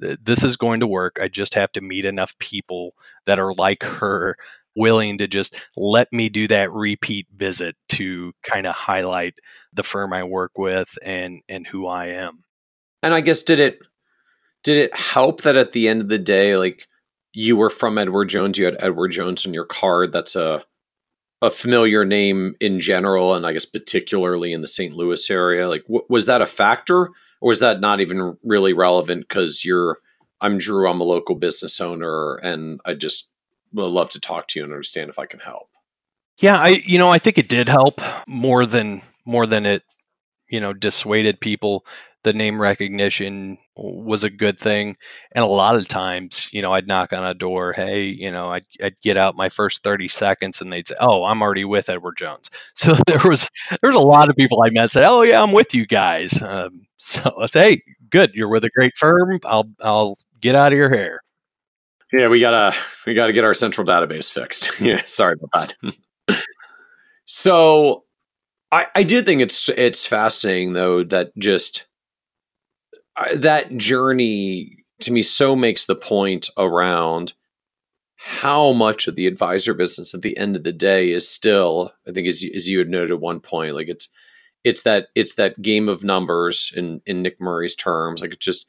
S2: th- this is going to work. I just have to meet enough people that are like her willing to just let me do that repeat visit to kind of highlight the firm I work with and and who I am.
S1: And I guess did it did it help that at the end of the day like you were from Edward Jones, you had Edward Jones in your card that's a a familiar name in general and I guess particularly in the St. Louis area. Like was that a factor or was that not even really relevant cuz you're I'm Drew, I'm a local business owner and I just would love to talk to you and understand if I can help.
S2: Yeah, I you know, I think it did help more than more than it you know dissuaded people the name recognition was a good thing. And a lot of times you know i'd knock on a door hey you know i'd, I'd get out my first 30 seconds and they'd say oh i'm already with edward jones. So there was there was a lot of people i met said oh yeah i'm with you guys. Um, so i say hey good you're with a great firm. I'll i'll get out of your hair.
S1: Yeah, we gotta we gotta get our central database fixed. yeah, sorry about that. so, I I do think it's it's fascinating though that just that journey to me so makes the point around how much of the advisor business at the end of the day is still i think as, as you had noted at one point like it's it's that it's that game of numbers in in nick murray's terms. Like it's just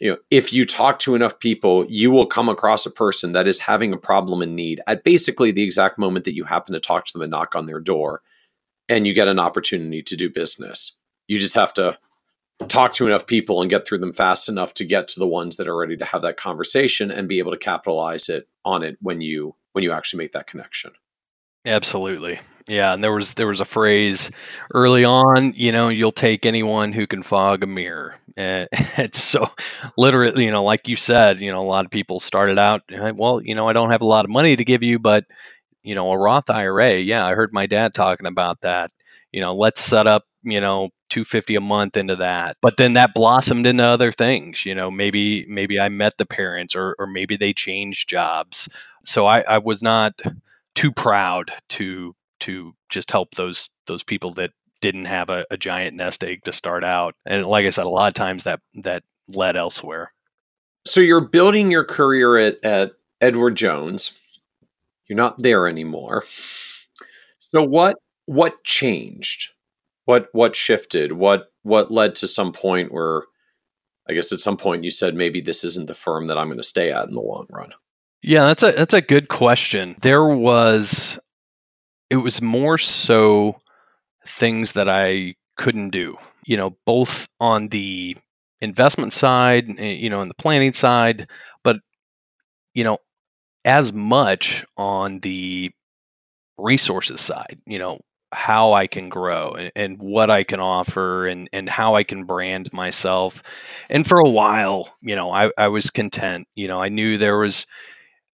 S1: you know if you talk to enough people you will come across a person that is having a problem in need at basically the exact moment that you happen to talk to them and knock on their door and you get an opportunity to do business. You just have to talk to enough people and get through them fast enough to get to the ones that are ready to have that conversation and be able to capitalize it on it when you when you actually make that connection
S2: absolutely yeah, and there was there was a phrase early on, you know, you'll take anyone who can fog a mirror. And it's so literally, you know, like you said, you know, a lot of people started out, well, you know, I don't have a lot of money to give you, but you know, a Roth IRA, yeah, I heard my dad talking about that. You know, let's set up, you know, 250 a month into that. But then that blossomed into other things, you know, maybe maybe I met the parents or or maybe they changed jobs. So I, I was not too proud to to just help those those people that didn't have a, a giant nest egg to start out. And like I said, a lot of times that that led elsewhere.
S1: So you're building your career at, at Edward Jones. You're not there anymore. So what what changed? What what shifted? What what led to some point where I guess at some point you said maybe this isn't the firm that I'm going to stay at in the long run.
S2: Yeah, that's a that's a good question. There was it was more so things that I couldn't do, you know, both on the investment side, eh, you know, and the planning side, but, you know, as much on the resources side, you know, how I can grow and, and, what I can offer and, and how I can brand myself. And for a while, you know, I, I was content. You know, I knew there was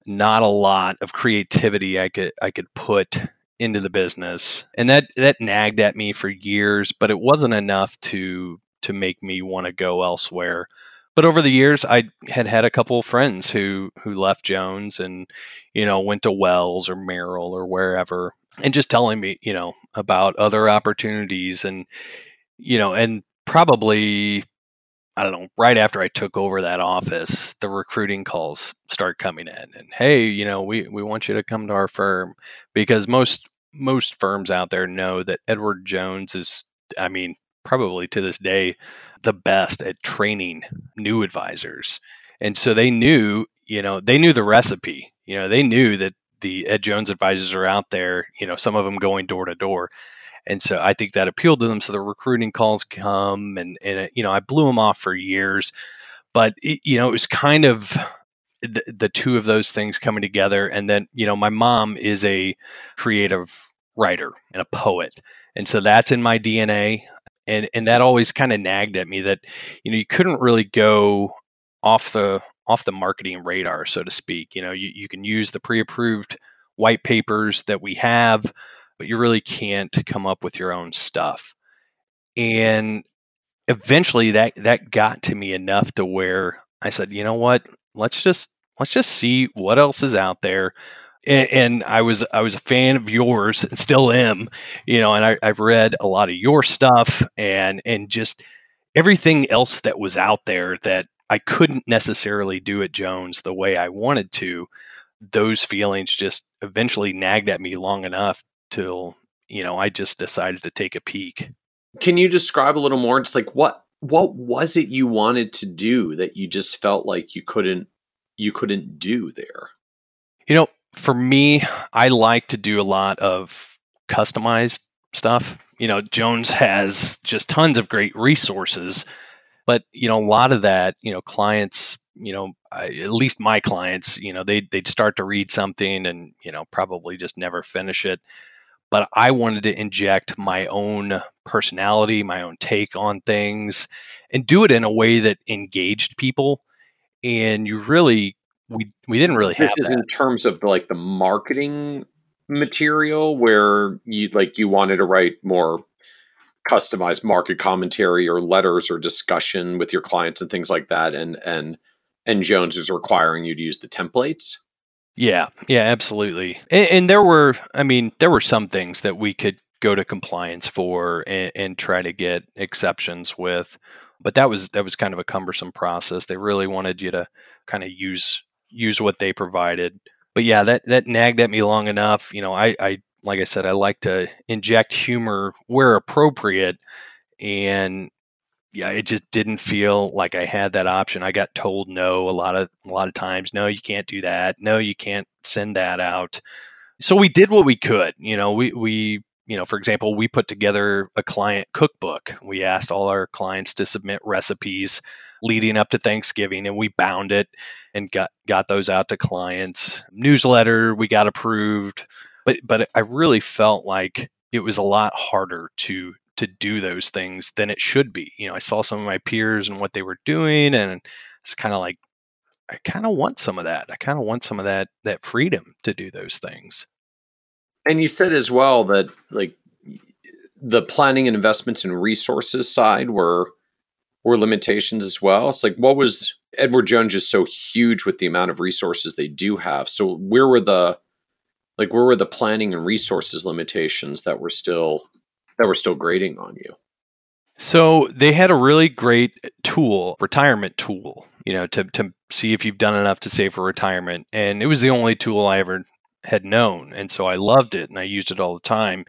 S2: not a lot of creativity I could I could put into the business and that that nagged at me for years but it wasn't enough to to make me want to go elsewhere but over the years i had had a couple of friends who who left jones and you know went to wells or merrill or wherever and just telling me you know about other opportunities and you know and probably I don't know, right after I took over that office, the recruiting calls start coming in and hey, you know, we, we want you to come to our firm because most most firms out there know that Edward Jones is, I mean, probably to this day, the best at training new advisors. And so they knew, you know, they knew the recipe. You know, they knew that the Ed Jones advisors are out there, you know, some of them going door to door. And so I think that appealed to them. So the recruiting calls come and, and it, you know, I blew them off for years. But, it, you know, it was kind of the, the two of those things coming together. And then, you know, my mom is a creative writer and a poet. And so that's in my DNA. And, and that always kind of nagged at me that, you know, you couldn't really go off the off the marketing radar, so to speak. You know, you, you can use the pre-approved white papers that we have, but you really can't come up with your own stuff. And eventually that that got to me enough to where I said, you know what, let's just let's just see what else is out there. And, and I was I was a fan of yours and still am, you know, and I, I've read a lot of your stuff and and just everything else that was out there that I couldn't necessarily do it Jones the way I wanted to. Those feelings just eventually nagged at me long enough till you know I just decided to take a peek.
S1: Can you describe a little more? Just like what what was it you wanted to do that you just felt like you couldn't you couldn't do there?
S2: You know, for me, I like to do a lot of customized stuff. You know, Jones has just tons of great resources, but you know, a lot of that, you know, clients, you know, I, at least my clients, you know, they they'd start to read something and you know probably just never finish it but I wanted to inject my own personality, my own take on things, and do it in a way that engaged people. And you really, we we didn't really have.
S1: This is
S2: that.
S1: in terms of the, like the marketing material, where you like you wanted to write more customized market commentary or letters or discussion with your clients and things like that, and and and Jones is requiring you to use the templates.
S2: Yeah, yeah, absolutely. And, and, there were, I mean, there were some things that we could go to compliance for and, and, try to get exceptions with, but that was that was kind of a cumbersome process. They really wanted you to kind of use use what they provided. But yeah, that that nagged at me long enough. You know, I, I like I said, I like to inject humor where appropriate, and yeah, it just didn't feel like I had that option. I got told no a lot of a lot of times. No, you can't do that. No, you can't send that out. So we did what we could. You know, we we you know, for example, we put together a client cookbook. We asked all our clients to submit recipes leading up to Thanksgiving and we bound it and got got those out to clients. Newsletter we got approved. But but I really felt like it was a lot harder to to do those things than it should be. You know, I saw some of my peers and what they were doing, and it's kind of like I kind of want some of that. I kind of want some of that that freedom to do those things.
S1: And you said as well that like the planning and investments and resources side were were limitations as well. It's like what was Edward Jones is so huge with the amount of resources they do have. So where were the like where were the planning and resources limitations that were still that were still grading on you?
S2: So they had a really great tool, retirement tool, you know, to to see if you've done enough to save for retirement. And it was the only tool I ever had known. And so I loved it and I used it all the time.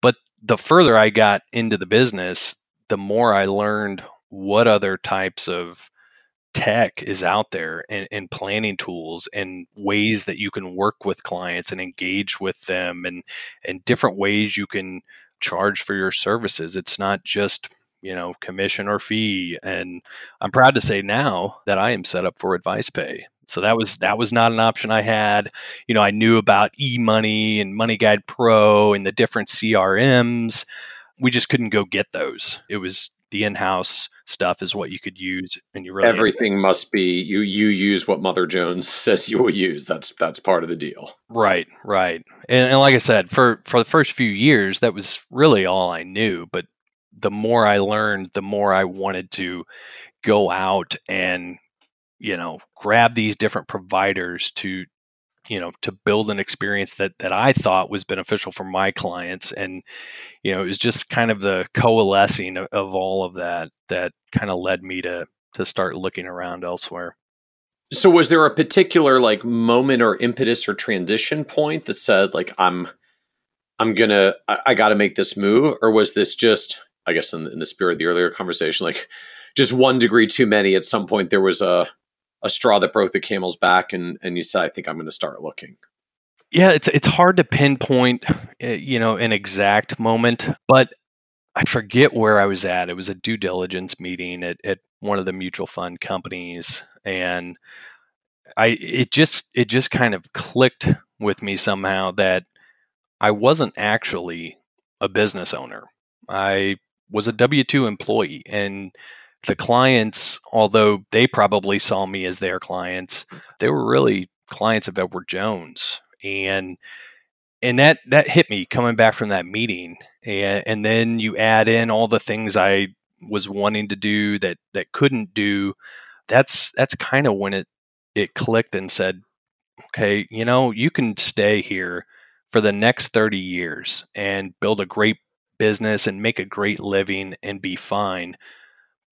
S2: But the further I got into the business, the more I learned what other types of tech is out there and, and, planning tools and ways that you can work with clients and engage with them and and different ways you can charge for your services. It's not just you know commission or fee. And I'm proud to say now that I am set up for AdvicePay. So that was that was not an option I had. You know, I knew about eMoney and MoneyGuidePro and the different CRMs. We just couldn't go get those. It was the in-house stuff is what you could use and you really
S1: everything must be you you use what mother jones says you will use. That's that's part of the deal.
S2: Right right. And, and like i said for for the first few years that was really all i knew but the more i learned the more i wanted to go out and you know grab these different providers to you know to build an experience that that I thought was beneficial for my clients and you know it was just kind of the coalescing of, of all of that that kind of led me to to start looking around elsewhere.
S1: So was there a particular like moment or impetus or transition point that said like i'm i'm gonna i, I gotta make this move or was this just i guess in, in the spirit of the earlier conversation like just one degree too many at some point there was a a straw that broke the camel's back and and you said i think i'm going to start looking.
S2: Yeah it's it's hard to pinpoint eh, you know an exact moment but i forget where i was at. It was a due diligence meeting at, at one of the mutual fund companies and i it just it just kind of clicked with me somehow that i wasn't actually a business owner. I was a w2 employee and the clients, although they probably saw me as their clients, they were really clients of Edward Jones. And and that that hit me coming back from that meeting. And, and then you add in all the things I was wanting to do that that couldn't do that's that's kind of when it it clicked and said okay you know you can stay here for the next 30 years and build a great business and make a great living and be fine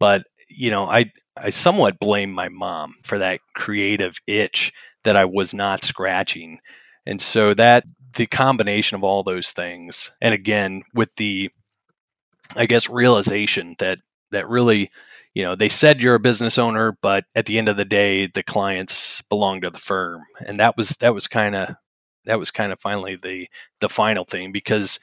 S2: but you know i i somewhat blame my mom for that creative itch that i was not scratching and so that the combination of all those things and again with the i guess realization that that really you know they said you're a business owner but at the end of the day the clients belong to the firm and that was that was kind of that was kind of finally the the final thing because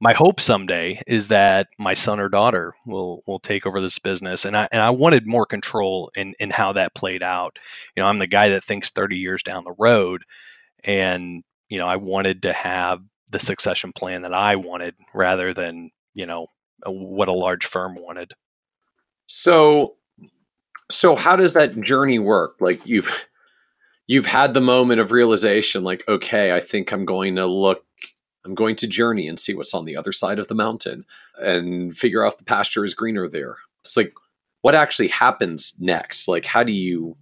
S2: my hope someday is that my son or daughter will will take over this business and I and I wanted more control in in how that played out. You know, I'm the guy that thinks 30 years down the road and you know, I wanted to have the succession plan that I wanted rather than, you know, what a large firm wanted.
S1: So so how does that journey work? Like you've you've had the moment of realization like okay, I think I'm going to look I'm going to journey and see what's on the other side of the mountain and figure out if the pasture is greener there. It's like what actually happens next? Like how do you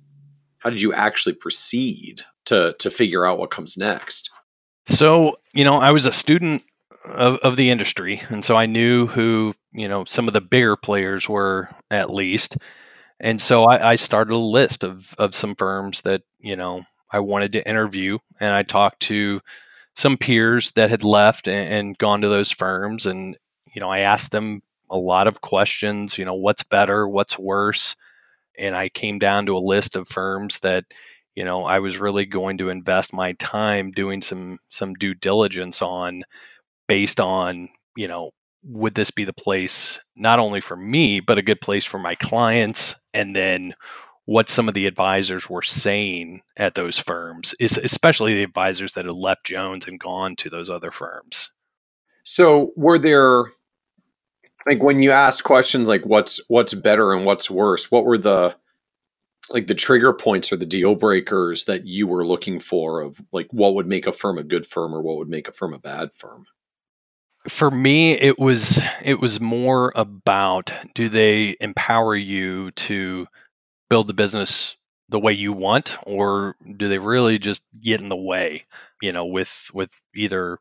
S1: how did you actually proceed to to figure out what comes next?
S2: So, you know, I was a student of, of the industry, and so I knew who, you know, some of the bigger players were at least. And so I, I started a list of, of some firms that, you know, I wanted to interview, and I talked to some peers that had left and, and gone to those firms. And, you know, I asked them a lot of questions, you know, what's better, what's worse. And I came down to a list of firms that, you know i was really going to invest my time doing some some due diligence on based on you know would this be the place not only for me but a good place for my clients and then what some of the advisors were saying at those firms especially the advisors that had left jones and gone to those other firms.
S1: So were there like when you ask questions like what's what's better and what's worse? what were the like the trigger points or the deal breakers that you were looking for of like what would make a firm a good firm or what would make a firm a bad firm?
S2: For me it was it was more about do they empower you to build the business the way you want or do they really just get in the way you know with with either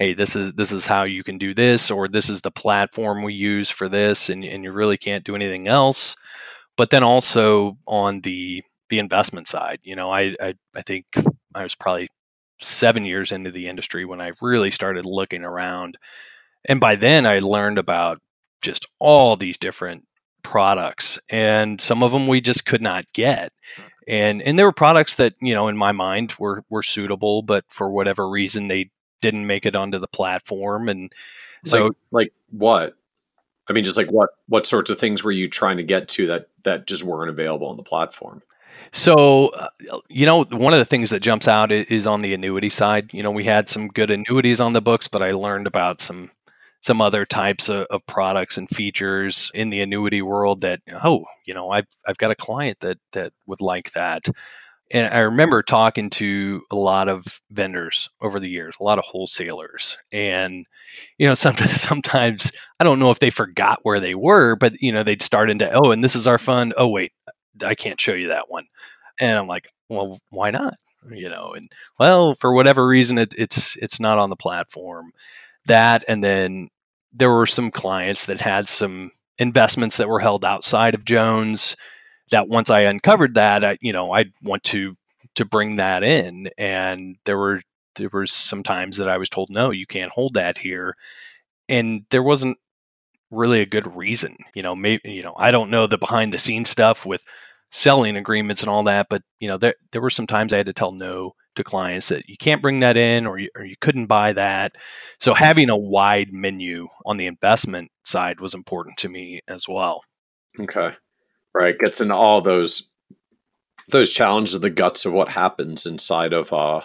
S2: hey this is this is how you can do this or this is the platform we use for this and, and you really can't do anything else. But then also on the the investment side, you know, I, I I, think I was probably seven years into the industry when I really started looking around, and by then I learned about just all these different products, and some of them we just could not get, and and there were products that you know in my mind were were suitable, but for whatever reason they didn't make it onto the platform, and so
S1: like, like what I mean, just like what what sorts of things were you trying to get to that that just weren't available on the platform?
S2: So, uh, you know, one of the things that jumps out is on the annuity side. You know, we had some good annuities on the books, but I learned about some some other types of, of products and features in the annuity world that oh, you know, I've I've got a client that that would like that and I remember talking to a lot of vendors over the years, a lot of wholesalers, and you know, sometimes sometimes I don't know if they forgot where they were, but you know, they'd start into oh, and this is our fund. Oh wait, I can't show you that one, and I'm like, well, why not? You know, and well, for whatever reason, it, it's it's not on the platform. That, and then there were some clients that had some investments that were held outside of Jones that once I uncovered that, I, you know, I'd want to to bring that in. And there were there were some times that I was told, no, you can't hold that here, and there wasn't really a good reason. You know, maybe you know, I don't know the behind the scenes stuff with selling agreements and all that, but you know, there there were some times I had to tell no to clients that you can't bring that in or you, or you couldn't buy that. So having a wide menu on the investment side was important to me as well.
S1: Okay right? Gets into all those those challenges of the guts of what happens inside of uh,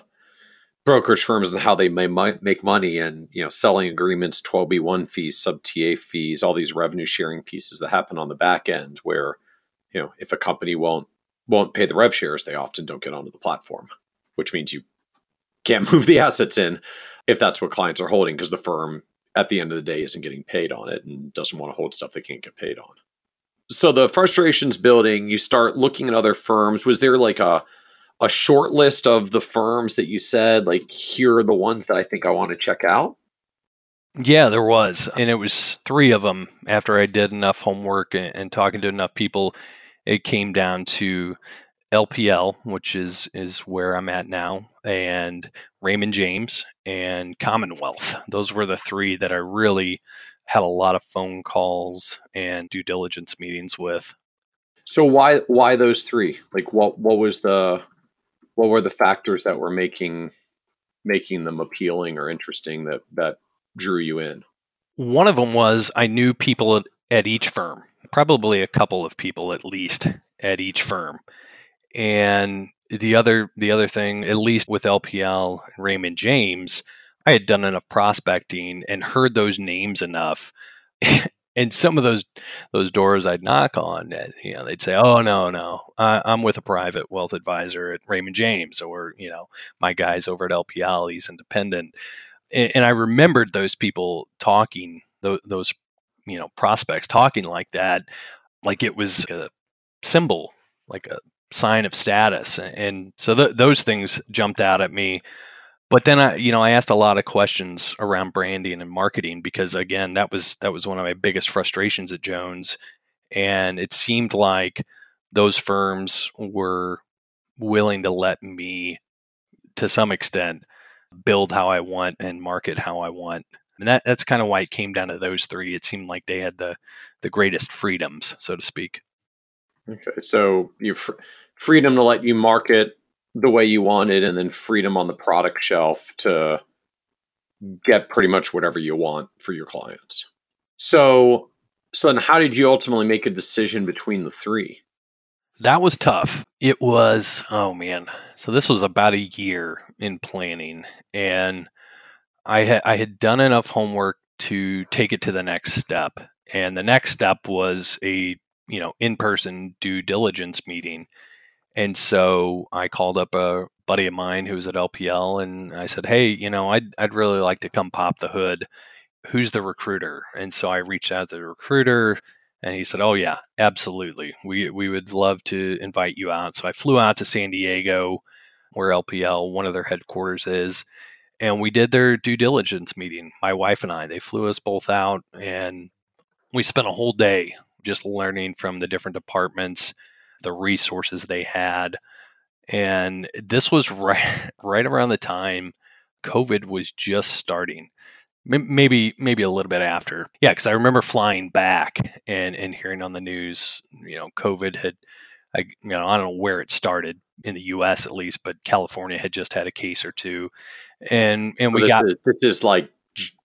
S1: brokerage firms and how they may make money, and you know, selling agreements, twelve B one fees, sub TA fees, all these revenue sharing pieces that happen on the back end. Where you know, if a company won't won't pay the rev shares, they often don't get onto the platform, which means you can't move the assets in if that's what clients are holding because the firm at the end of the day isn't getting paid on it and doesn't want to hold stuff they can't get paid on. so the frustrations building, you start looking at other firms. Was there like a a short list of the firms that you said like here are the ones that I think I want to check out?
S2: Yeah, there was. And it was three of them after I did enough homework and, and talking to enough people. It came down to LPL, which is is where I'm at now, and Raymond James and Commonwealth. Those were the three that I really had a lot of phone calls and due diligence meetings with.
S1: So why why those three? Like what what was the what were the factors that were making making them appealing or interesting that that drew you in?
S2: One of them was I knew people at, at each firm, probably a couple of people at least at each firm. And the other the other thing, at least with LPL Raymond James, I had done enough prospecting and heard those names enough. and some of those those doors I'd knock on, eh, you know, they'd say, "Oh no, no, I, am with a private wealth advisor at Raymond James, or you know, my guy's over at LPL, he's independent." And, and I remembered those people talking, those, those you know prospects talking like that, like it was a symbol, like a sign of status, and so th- those things jumped out at me but then I, you know, I asked a lot of questions around branding and marketing because again, that was that was one of my biggest frustrations at Jones, and it seemed like those firms were willing to let me, to some extent, build how I want and market how I want. And that, that's kind of why it came down to those three. It seemed like they had the the greatest freedoms, so to speak.
S1: Okay, so you freedom to let you market the way you wanted and then freedom on the product shelf to get pretty much whatever you want for your clients. So, so then how did you ultimately make a decision between the three?
S2: That was tough. It was, oh man. So this was about a year in planning and I had I had done enough homework to take it to the next step. And the next step was a, you know, in-person due diligence meeting and so I called up a buddy of mine who was at LPL and I said, Hey, you know, I'd, I'd really like to come pop the hood. Who's the recruiter? And so I reached out to the recruiter and he said, Oh, yeah, absolutely. We, we would love to invite you out. So I flew out to San Diego, where LPL, one of their headquarters is. And we did their due diligence meeting, my wife and I. They flew us both out and we spent a whole day just learning from the different departments the resources they had. And this was right right around the time COVID was just starting. Maybe maybe a little bit after. Yeah, because I remember flying back and and hearing on the news, you know, COVID had I you know, I don't know where it started in the US at least, but California had just had a case or two. And and we
S1: this
S2: got
S1: is, this is like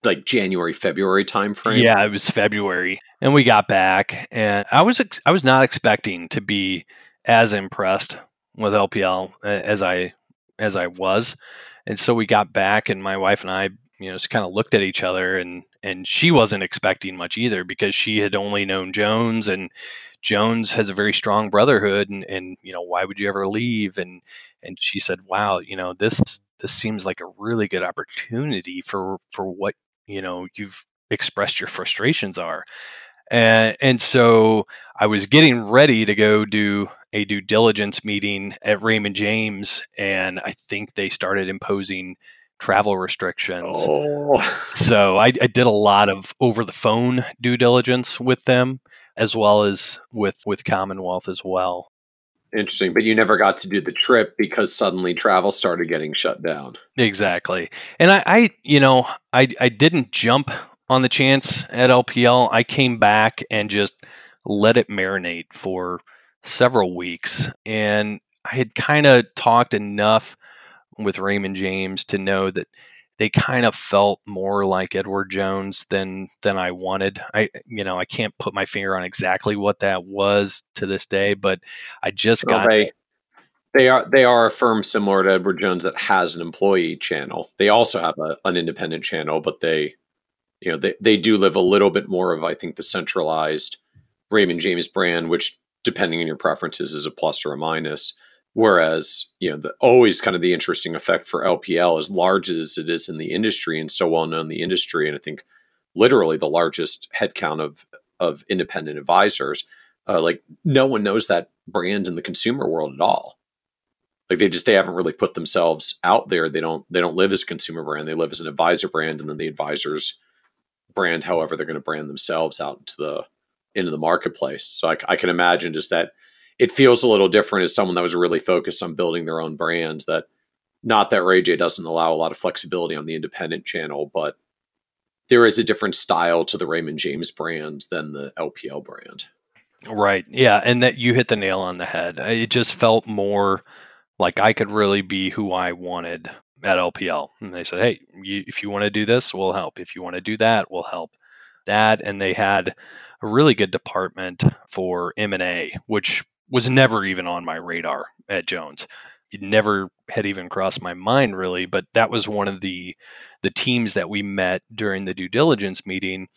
S1: like January February timeframe.
S2: Yeah, it was February, and we got back, and I was ex- I was not expecting to be as impressed with LPL as I as I was, and so we got back, and my wife and I, you know, just kind of looked at each other, and and she wasn't expecting much either because she had only known Jones, and Jones has a very strong brotherhood, and and you know, why would you ever leave? And and she said, wow, you know, this this seems like a really good opportunity for for what you know you've expressed your frustrations are and and so I was getting ready to go do a due diligence meeting at Raymond James, and I think they started imposing travel restrictions.
S1: Oh.
S2: So I, I did a lot of over the phone due diligence with them, as well as with with Commonwealth as well.
S1: Interesting, but you never got to do the trip because suddenly travel started getting shut down.
S2: Exactly, and I, I you know, I I didn't jump on the chance at LPL. I came back and just let it marinate for several weeks, and I had kind of talked enough with Raymond James to know that they kind of felt more like Edward Jones than than I wanted. I you know I can't put my finger on exactly what that was to this day, but I just oh, got.
S1: they, they are they are a firm similar to Edward Jones that has an employee channel. They also have a, an independent channel, but they you know they, they do live a little bit more of I think the centralized Raymond James brand, which depending on your preferences is a plus or a minus. Whereas, you know, the, always kind of the interesting effect for LPL, as large as it is in the industry and so well known in the industry, and I think literally the largest headcount of of independent advisors, uh, like no one knows that brand in the consumer world at all. Like they just they haven't really put themselves out there. They don't they don't live as a consumer brand. They live as an advisor brand, and then the advisors brand however they're going to brand themselves out into the into the marketplace. So I, I can imagine just that it feels a little different as someone that was really focused on building their own brands. That not that Ray J doesn't allow a lot of flexibility on the independent channel, but there is a different style to the Raymond James brand than the LPL brand.
S2: Right. Yeah, and that you hit the nail on the head. It just felt more like I could really be who I wanted at LPL. And they said, "Hey, you, if you want to do this, we'll help. If you want to do that, we'll help." That and they had a really good department for M&A, which was never even on my radar at Jones. It never had even crossed my mind really, but that was one of the the teams that we met during the due diligence meeting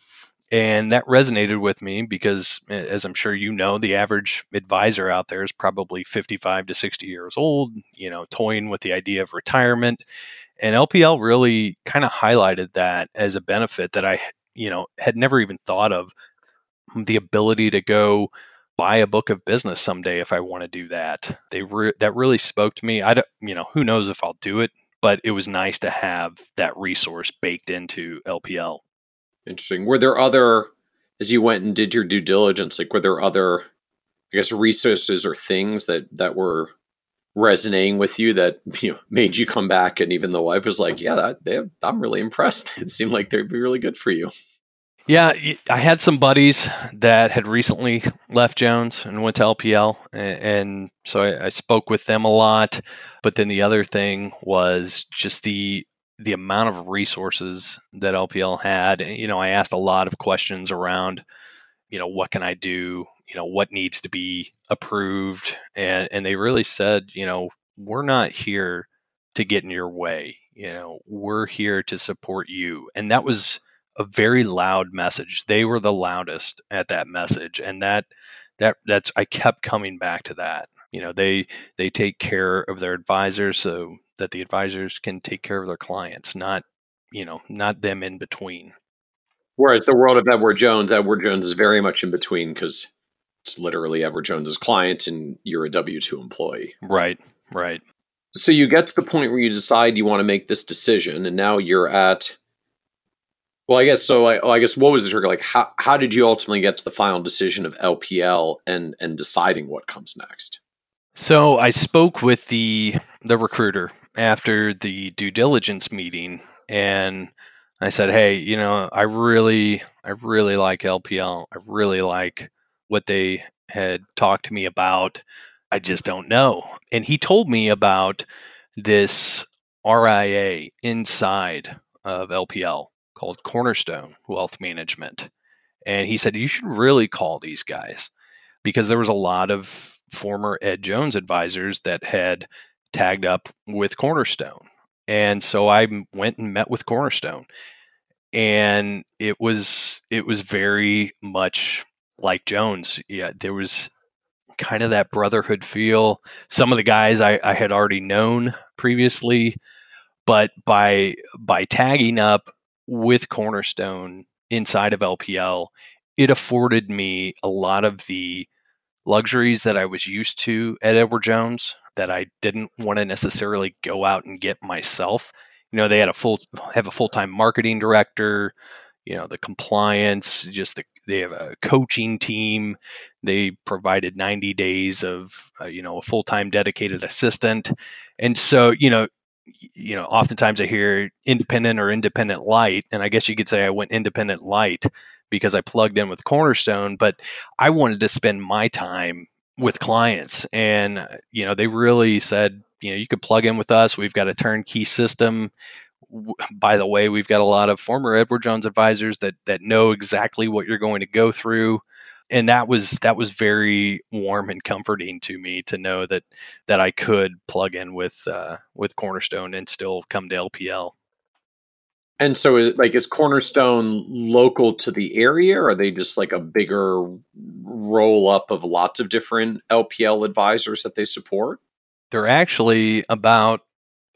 S2: and that resonated with me because as i'm sure you know the average advisor out there is probably 55 to 60 years old you know toying with the idea of retirement and lpl really kind of highlighted that as a benefit that i you know had never even thought of the ability to go buy a book of business someday if i want to do that they re- that really spoke to me i don't you know who knows if i'll do it but it was nice to have that resource baked into lpl
S1: Interesting. Were there other, as you went and did your due diligence, like were there other, I guess, resources or things that that were resonating with you that you know made you come back? And even the wife was like, "Yeah, that they, I'm really impressed. It seemed like they'd be really good for you."
S2: Yeah, I had some buddies that had recently left Jones and went to LPL, and, so I, I spoke with them a lot. But then the other thing was just the the amount of resources that LPL had. You know, I asked a lot of questions around, you know, what can I do? You know, what needs to be approved? And and they really said, you know, we're not here to get in your way. You know, we're here to support you. And that was a very loud message. They were the loudest at that message. And that that that's I kept coming back to that. You know, they they take care of their advisors, so that the advisors can take care of their clients, not you know, not them in between.
S1: Whereas the world of Edward Jones, Edward Jones is very much in between because it's literally Edward Jones's client and you're a W two employee.
S2: Right, right.
S1: So you get to the point where you decide you want to make this decision, and now you're at. Well, I guess so. I, I guess what was the trigger? Like, how how did you ultimately get to the final decision of LPL and and deciding what comes next?
S2: So I spoke with the the recruiter after the due diligence meeting and I said, "Hey, you know, I really I really like LPL. I really like what they had talked to me about. I just don't know." And he told me about this RIA inside of LPL called Cornerstone Wealth Management. And he said, "You should really call these guys." Because there was a lot of former Ed Jones advisors that had tagged up with Cornerstone. And so I went and met with Cornerstone. And it was it was very much like Jones. Yeah, there was kind of that brotherhood feel. Some of the guys I, I had already known previously, but by by tagging up with Cornerstone inside of LPL, it afforded me a lot of the luxuries that I was used to at Edward Jones that I didn't want to necessarily go out and get myself. You know, they had a full have a full time marketing director. You know, the compliance, just the they have a coaching team. They provided 90 days of uh, you know a full time dedicated assistant, and so you know you know oftentimes I hear independent or independent light, and I guess you could say I went independent light because I plugged in with Cornerstone, but I wanted to spend my time with clients and uh, you know they really said you know you could plug in with us we've got a turnkey system. By the way we've got a lot of former edward jones advisors that that know exactly what you're going to go through and that was that was very warm and comforting to me to know that that i could plug in with uh, with cornerstone and still come to lpl
S1: and so, like, is Cornerstone local to the area, or are they just like a bigger roll up of lots of different LPL advisors that they support?
S2: They're actually about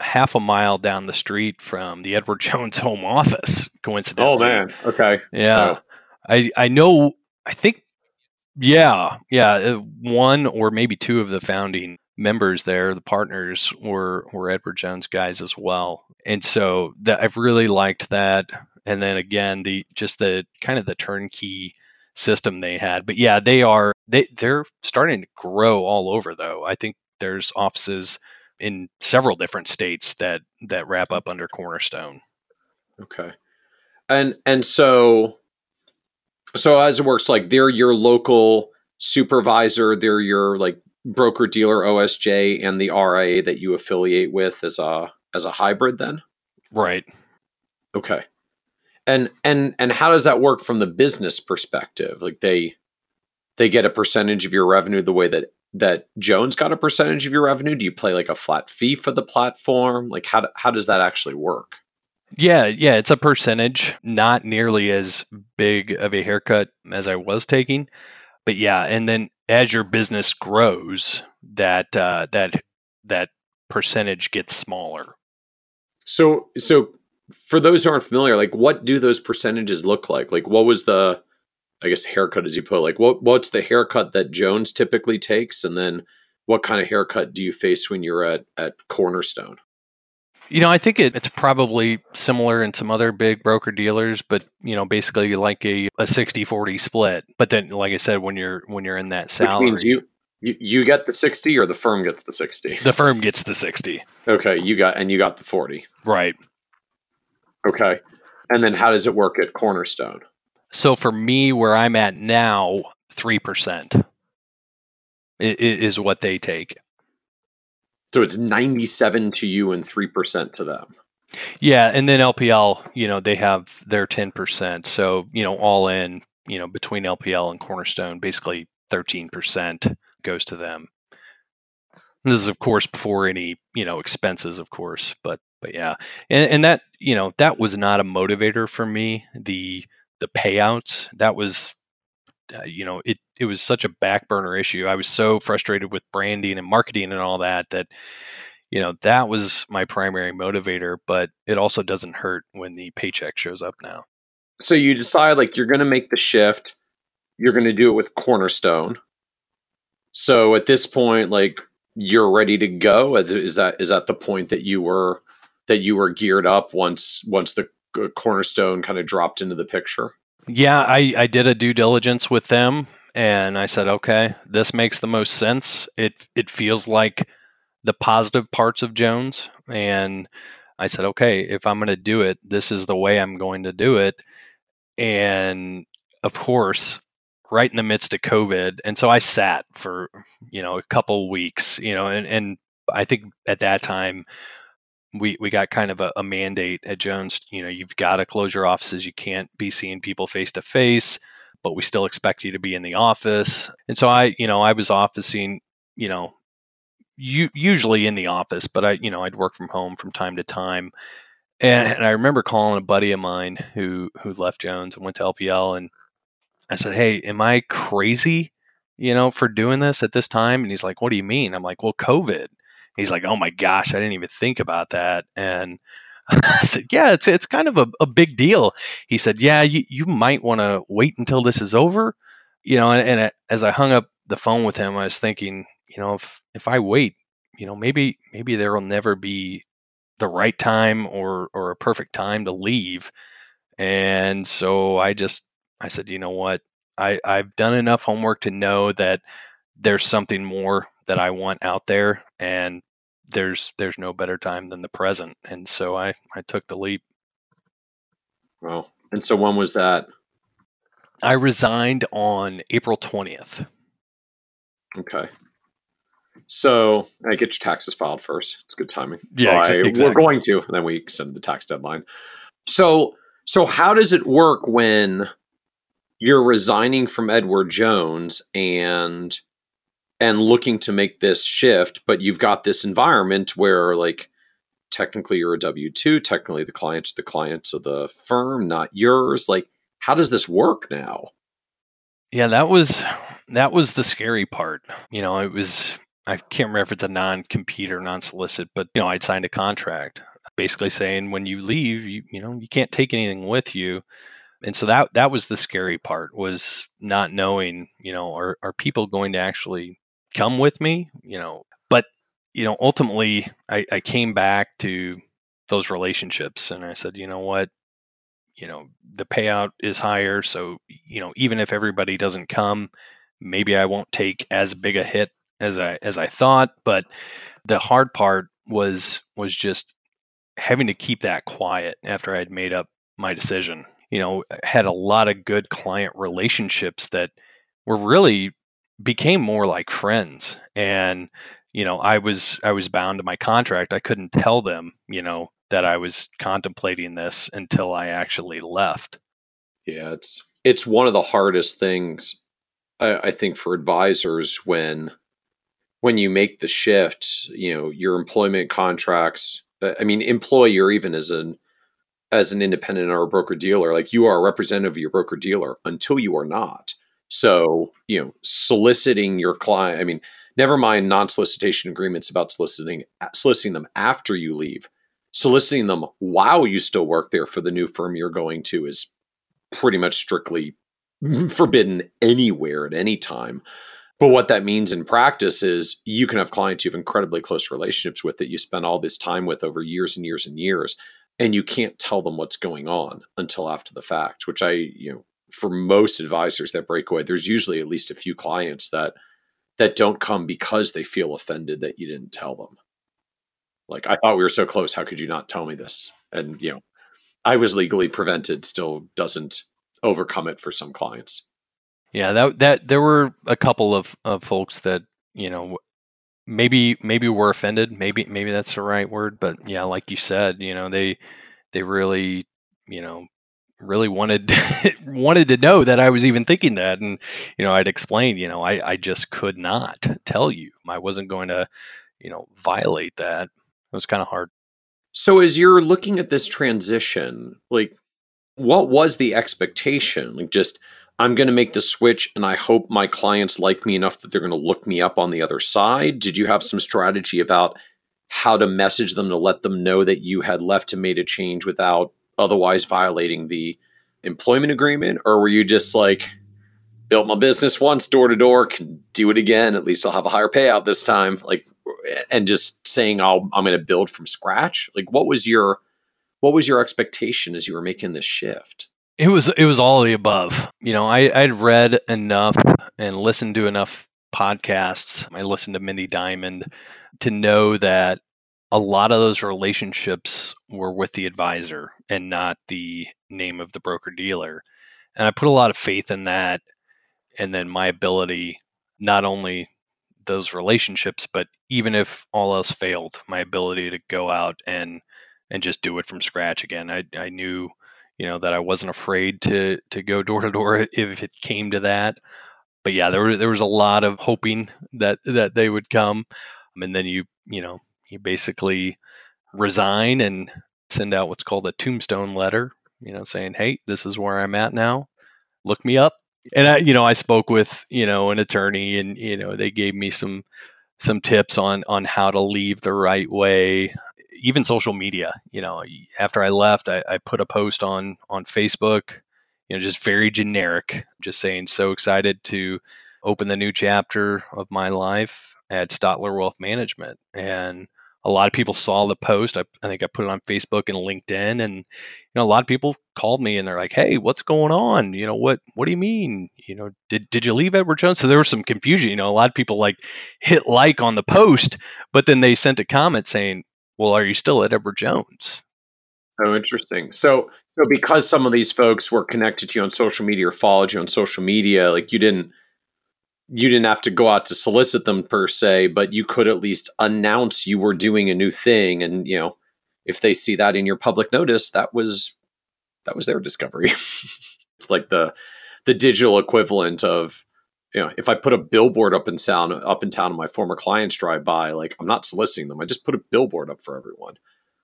S2: half a mile down the street from the Edward Jones home office. Coincidentally.
S1: Oh man. Okay.
S2: Yeah. So. I I know. I think Yeah, yeah. uh, One or maybe two of the founding members there, the partners, were were Edward Jones guys as well, and so that I've really liked that. And then again, the just the kind of the turnkey system they had. But yeah, they are they they're starting to grow all over though. I think there's offices in several different states that that wrap up under Cornerstone.
S1: Okay. And and so so as it works like they're your local supervisor, they're your like broker dealer OSJ and the RIA that you affiliate with as a as a hybrid then?
S2: Right.
S1: Okay. And and and how does that work from the business perspective? Like they they get a percentage of your revenue the way that that Jones got a percentage of your revenue? Do you play like a flat fee for the platform? Like how how does that actually work?
S2: Yeah, yeah, it's a percentage, not nearly as big of a haircut as I was taking, but yeah, and then as your business grows, that uh, that that percentage gets smaller.
S1: So so for those who aren't familiar, like what do those percentages look like? Like what was the I guess haircut as you put, like what what's the haircut that Jones typically takes and then what kind of haircut do you face when you're at at Cornerstone?
S2: You know, I think it, it's probably similar in some other big broker dealers, but you know, basically like a, a 60-40 split. But then like I said, when you're when you're in that salary
S1: Which means you, you you get the 60 or the firm gets the 60.
S2: the firm gets the 60.
S1: Okay, you got and you got the 40.
S2: Right.
S1: Okay. And then how does it work at Cornerstone?
S2: So for me, where I'm at now, three percent is what they take.
S1: So it's 97 to you and 3% to them.
S2: Yeah, and then LPL, you know, they have their ten percent. So you know, all in, you know, between LPL and Cornerstone, basically thirteen percent goes to them. This is, of course, before any you know expenses, of course, but but yeah, and and that you know that was not a motivator for me. The the payouts that was uh, you know it it was such a back burner issue i was so frustrated with branding and marketing and all that that you know that was my primary motivator but it also doesn't hurt when the paycheck shows up now
S1: So you decide like you're going to make the shift. You're going to do it with Cornerstone. So at this point like you're ready to go. Is- Is that is that the point that you were that you were geared up once once the uh, Cornerstone kind of dropped into the picture?
S2: yeah i i did a due diligence with them and i said okay this makes the most sense. It it feels like the positive parts of jones and i said okay if i'm going to do it this is the way i'm going to do it. And of course right in the midst of covid and so i sat for you know a couple weeks you know and and i think at that time we we got kind of a, a mandate at jones you know you've got to close your offices. You can't be seeing people face to face but we still expect you to be in the office and so i you know i was officing you know u- usually in the office but i you know i'd work from home from time to time and, and I remember calling a buddy of mine who who left Jones and went to LPL, and I said, "Hey, am I crazy, you know, for doing this at this time?" And he's like, "What do you mean?" I'm like, "Well, COVID." He's like, "Oh my gosh, I didn't even think about that." And I said, "Yeah, it's it's kind of a, a big deal." He said, "Yeah, you you might want to wait until this is over." You know, and, and uh, as I hung up the phone with him, I was thinking, you know, if if I wait, you know, maybe maybe there will never be the right time or or a perfect time to leave. And so I just I said, you know what? I I've done enough homework to know that there's something more that I want out there and there's there's no better time than the present. And so I I took the leap.
S1: Wow. And so when was that?
S2: I resigned on April 20th.
S1: Okay. So I get your taxes filed first. It's good timing.
S2: Yeah, ex- exactly.
S1: we're going to, and then we extend the tax deadline. So, so how does it work when you're resigning from Edward Jones and and looking to make this shift, but you've got this environment where, like, technically you're a W two, technically the client's the clients of the firm, not yours. Like, how does this work now?
S2: Yeah, that was that was the scary part. You know, it was I can't remember if it's a non-compete or non-solicit, but you know, I'd signed a contract basically saying when you leave, you you know, you can't take anything with you. And so that that was the scary part was not knowing, you know, are are people going to actually come with me? You know, but you know, ultimately I, I came back to those relationships and I said, you know what, you know, the payout is higher. So, you know, even if everybody doesn't come, maybe I won't take as big a hit as I as I thought. But the hard part was was just having to keep that quiet after I'd made up my decision. You know, had a lot of good client relationships that were really became more like friends. And, you know, I was I was bound to my contract. I couldn't tell them, you know, that I was contemplating this until I actually left.
S1: Yeah, it's it's one of the hardest things I, I think for advisors when when you make the shift, you know, your employment contracts. I mean, employer even as an as an independent or a broker dealer, like you are a representative of your broker dealer until you are not. So, you know, soliciting your client. I mean, never mind non-solicitation agreements about soliciting soliciting them after you leave. Soliciting them while you still work there for the new firm you're going to is pretty much strictly forbidden anywhere at any time. But what that means in practice is you can have clients you have incredibly close relationships with that you spend all this time with over years and years and years, and you can't tell them what's going on until after the fact, which I, you know, for most advisors that break away, there's usually at least a few clients that that don't come because they feel offended that you didn't tell them. Like, I thought we were so close. How could you not tell me this? And, you know, I was legally prevented still doesn't overcome it for some clients.
S2: Yeah, that that there were a couple of, of folks that you know maybe maybe were offended. Maybe maybe that's the right word, but yeah, like you said, you know they they really you know really wanted wanted to know that I was even thinking that, and you know I'd explained, you know I I just could not tell you. I wasn't going to you know violate that. It was kind of hard.
S1: So as you're looking at this transition, like what was the expectation? Like just I'm going to make the switch and I hope my clients like me enough that they're going to look me up on the other side. Did you have some strategy about how to message them to let them know that you had left and made a change without otherwise violating the employment agreement or were you just like built my business once door to door can do it again at least I'll have a higher payout this time like and just saying I'll, I'm going to build from scratch like what was your what was your expectation as you were making this shift?
S2: It was it was all the above. You know, I I'd read enough and listened to enough podcasts. I listened to Mindy Diamond to know that a lot of those relationships were with the advisor and not the name of the broker dealer. And I put a lot of faith in that and then my ability not only those relationships but even if all else failed, my ability to go out and and just do it from scratch again. I I knew, you know, that I wasn't afraid to to go door to door if it came to that. But yeah, there was there was a lot of hoping that that they would come, and then you you know you basically resign and send out what's called a tombstone letter, you know, saying, "Hey, this is where I'm at now. Look me up." And I, you know, I spoke with you know an attorney, and you know they gave me some some tips on on how to leave the right way even social media. You know, after I left, I, I put a post on on Facebook. You know, just very generic, just saying, so excited to open the new chapter of my life at Stotler Wealth Management. And a lot of people saw the post. I, I, think I put it on Facebook and LinkedIn, and you know, a lot of people called me and they're like, "Hey, what's going on? You know, what what do you mean? You know, did did you leave Edward Jones?" So there was some confusion. You know, a lot of people like hit like on the post, but then they sent a comment saying, well, are you still at Edward Jones?
S1: Oh, interesting. So, so because some of these folks were connected to you on social media or followed you on social media, like you didn't, you didn't have to go out to solicit them per se, but you could at least announce you were doing a new thing, and you know, if they see that in your public notice, that was that was their discovery. it's like the the digital equivalent of you know, if I put a billboard up in town, up in town, and my former clients drive by, like I'm not soliciting them. I just put a billboard up for everyone,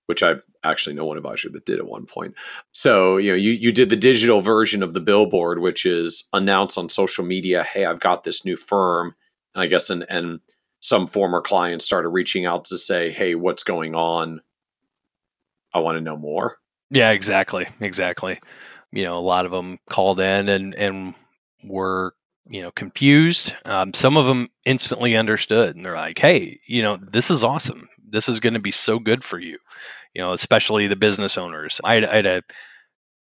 S1: which I actually know one advisor that did at one point. So you know, you you did the digital version of the billboard, which is announce on social media, "Hey, I've got this new firm," and I guess and and some former clients started reaching out to say, "Hey, what's going on? I want to know more."
S2: Yeah, exactly, exactly you know, a lot of them called in and and were you know confused. Um, some of them instantly understood, and they're like, "Hey, you know, this is awesome. This is going to be so good for you." You know, especially the business owners. I had, I had a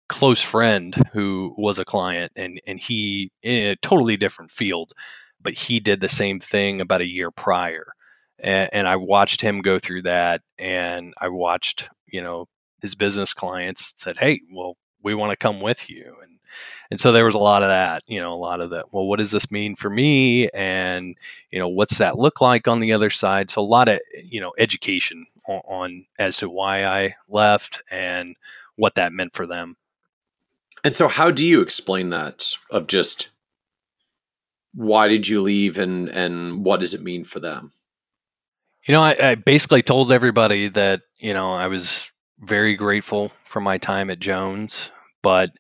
S2: close friend who was a client, and and he in a totally different field, but he did the same thing about a year prior, and, and I watched him go through that, and I watched you know his business clients said, "Hey, well, we want to come with you," and and so there was a lot of that, you know, a lot of that. Well, what does this mean for me? And you know, what's that look like on the other side? So a lot of eh, you know education on, on as to why I left and what that meant for them.
S1: And so, how do you explain that? Of just why did you leave, and and what does it mean for them?
S2: You know, I, I basically told everybody that you know I was very grateful for my time at Jones, but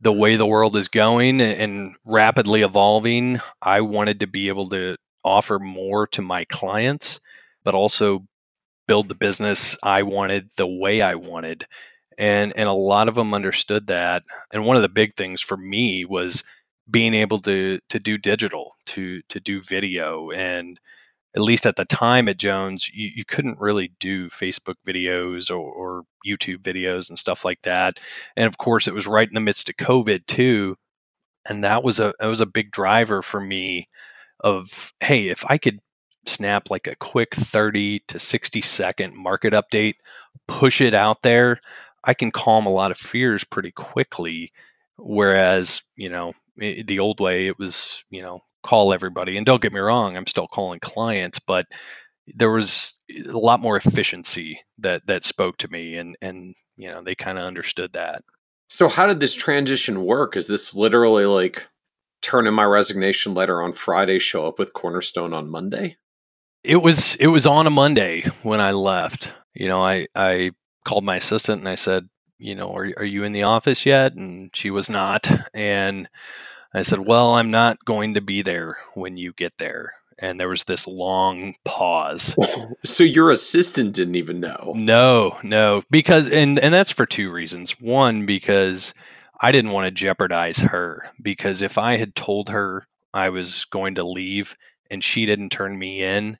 S2: the way the world is going and rapidly evolving, I wanted to be able to offer more to my clients, but also build the business I wanted the way I wanted. And and a lot of them understood that. And one of the big things for me was being able to to do digital, to to do video and at least at the time at Jones, you, you couldn't really do Facebook videos or, or, YouTube videos and stuff like that. And of course, it was right in the midst of COVID too, and that was a that was a big driver for me. Of hey, if I could snap like a quick thirty to sixty second market update, push it out there, I can calm a lot of fears pretty quickly. Whereas you know the old way, it was you know call everybody. And don't get me wrong, I'm still calling clients, but there was a lot more efficiency that that spoke to me and and you know, they kind of understood that.
S1: So how did this transition work? Is this literally like turn in my resignation letter on Friday, show up with Cornerstone on Monday?
S2: It was it was on a Monday when I left. You know, I I called my assistant and I said, you know, are are you in the office yet? And she was not. And I said, Well, I'm not going to be there when you get there. And there was this long pause.
S1: so your assistant didn't even know?
S2: No, no. Because, and, and that's for two reasons. One, because I didn't want to jeopardize her. Because if I had told her I was going to leave and she didn't turn me in,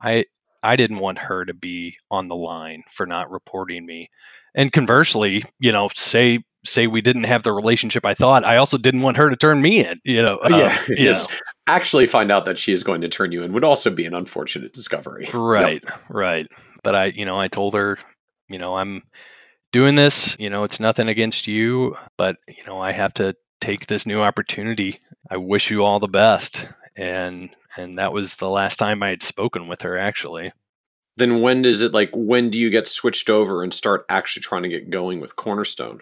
S2: I, I didn't want her to be on the line for not reporting me. And conversely, you know, say say we didn't have the relationship I thought, I also didn't want her to turn me in. You know,
S1: uh, yeah, just actually find out that she is going to turn you in would also be an unfortunate discovery.
S2: Right, yep. right. But I, you know, I told her, you know, I'm doing this. You know, it's nothing against you, but you know, I have to take this new opportunity. I wish you all the best. And and that was the last time I had spoken with her actually.
S1: Then when does it like when do you get switched over and start actually trying to get going with Cornerstone?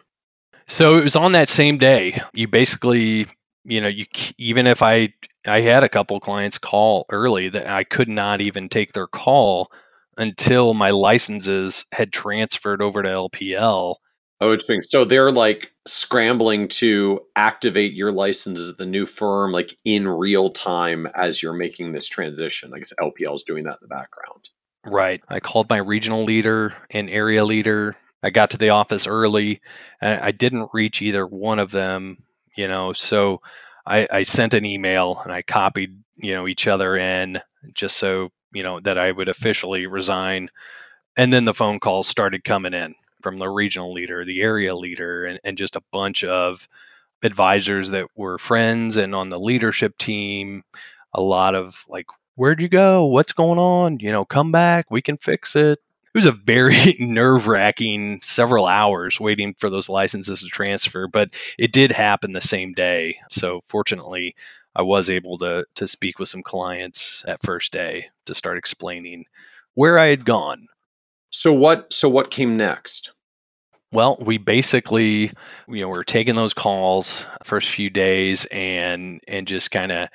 S2: So it was on that same day. You basically, you know, you even if I I had a couple clients call early that I could not even take their call until my licenses had transferred over to LPL.
S1: Oh, interesting. So they're like scrambling to activate your licenses at the new firm, like in real time as you're making this transition. I guess LPL is doing that in the background.
S2: Right. I called my regional leader and area leader I got to the office early and I didn't reach either one of them, you know, so I, I sent an email and I copied, you know, each other in just so, you know, that I would officially resign. And then the phone calls started coming in from the regional leader, the area leader, and, and just a bunch of advisors that were friends and on the leadership team. A lot of like, where'd you go? What's going on? You know, come back. We can fix it it was a very nerve wracking several hours waiting for those licenses to transfer, but it did happen the same day. So fortunately, I was able to to speak with some clients at first day to start explaining where I had gone.
S1: So what so what came next?
S2: Well, we basically, you know, we are taking those calls first few days and and just kind of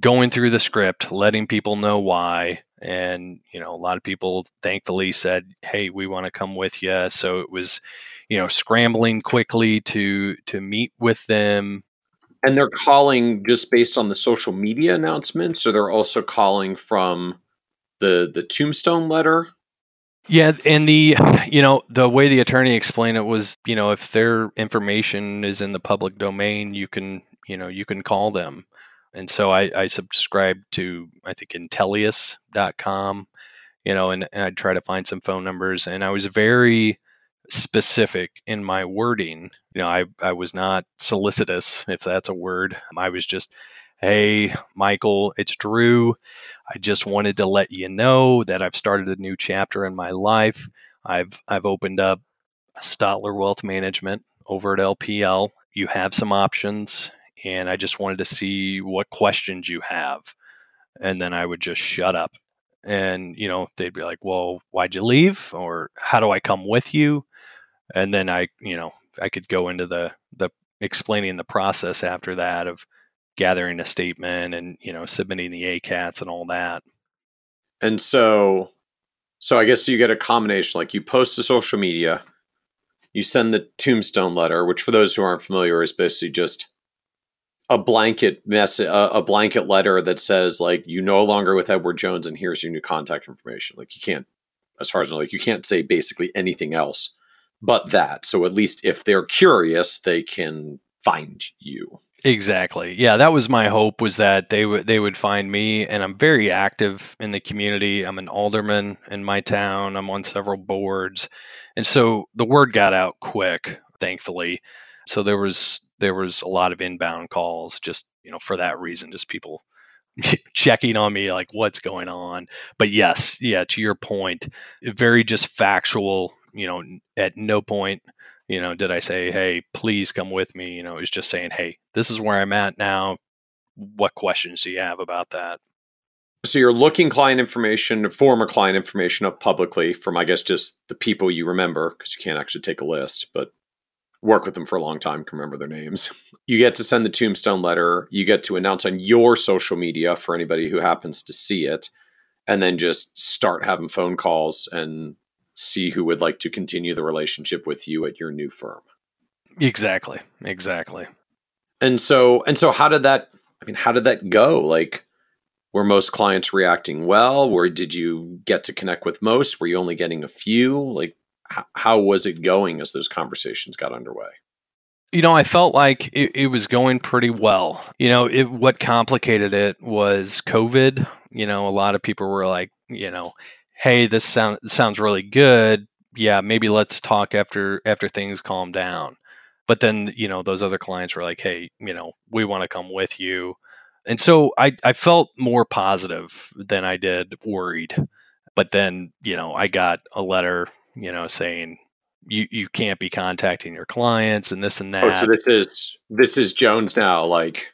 S2: going through the script, letting people know why, and you know a lot of people thankfully said hey we want to come with you so it was you know scrambling quickly to to meet with them.
S1: And they're calling just based on the social media announcements? Or they're also calling from the the tombstone letter
S2: Yeah, and the you know the way the attorney explained it was you know if their information is in the public domain, you can you know you can call them, and so I, I subscribed to I think Intelius.com, you know, and, and I'd try to find some phone numbers, and I was very specific in my wording. You know, I I was not solicitous, if that's a word. I was just, hey, Michael, it's Drew. I just wanted to let you know that I've started a new chapter in my life. I've I've opened up Stotler Wealth Management over at LPL. You have some options, and I just wanted to see what questions you have. And then I would just shut up. And, you know, they'd be like, Well, why'd you leave? Or how do I come with you? And then I, you know, I could go into the the explaining the process after that of gathering a statement and you know submitting the ACATs and all that.
S1: And so, so I guess you get a combination. Like you post to social media, you send the tombstone letter, which for those who aren't familiar is basically just a blanket mess, a, blanket letter that says like you no longer with Edward Jones, and here's your new contact information. Like you can't, as far as I know, like you can't say basically anything else but that. So at least if they're curious, they can find you.
S2: Exactly. Yeah, that was my hope was that they would they would find me and I'm very active in the community. I'm an alderman in my town. I'm on several boards. And so the word got out quick, thankfully. So there was there was a lot of inbound calls just, you know, for that reason, just people checking on me like what's going on. But yes, yeah, to your point, very just factual, you know, at no point you know, did I say, hey, please come with me? You know, it was just saying, hey, this is where I'm at now. What questions do you have about that?
S1: So you're looking client information, former client information up publicly from, I guess, just the people you remember, because you can't actually take a list, but work with them for a long time, can remember their names. You get to send the tombstone letter. You get to announce on your social media for anybody who happens to see it, and then just start having phone calls and see who would like to continue the relationship with you at your new firm.
S2: Exactly. Exactly.
S1: And so and so how did that I mean how did that go? Like were most clients reacting well? Where did you get to connect with most? Were you only getting a few? Like how, how was it going as those conversations got underway?
S2: You know, I felt like it, it was going pretty well. You know, it, what complicated it was COVID. You know, a lot of people were like, you know, hey, this sound sounds really good. Yeah, maybe let's talk after after things calm down. But then, you know, those other clients were like, hey, you know, we want to come with you. And so I, I felt more positive than I did worried. But then, you know, I got a letter, you know, saying you, you can't be contacting your clients and this and that.
S1: Oh, so this is this is Jones now. Like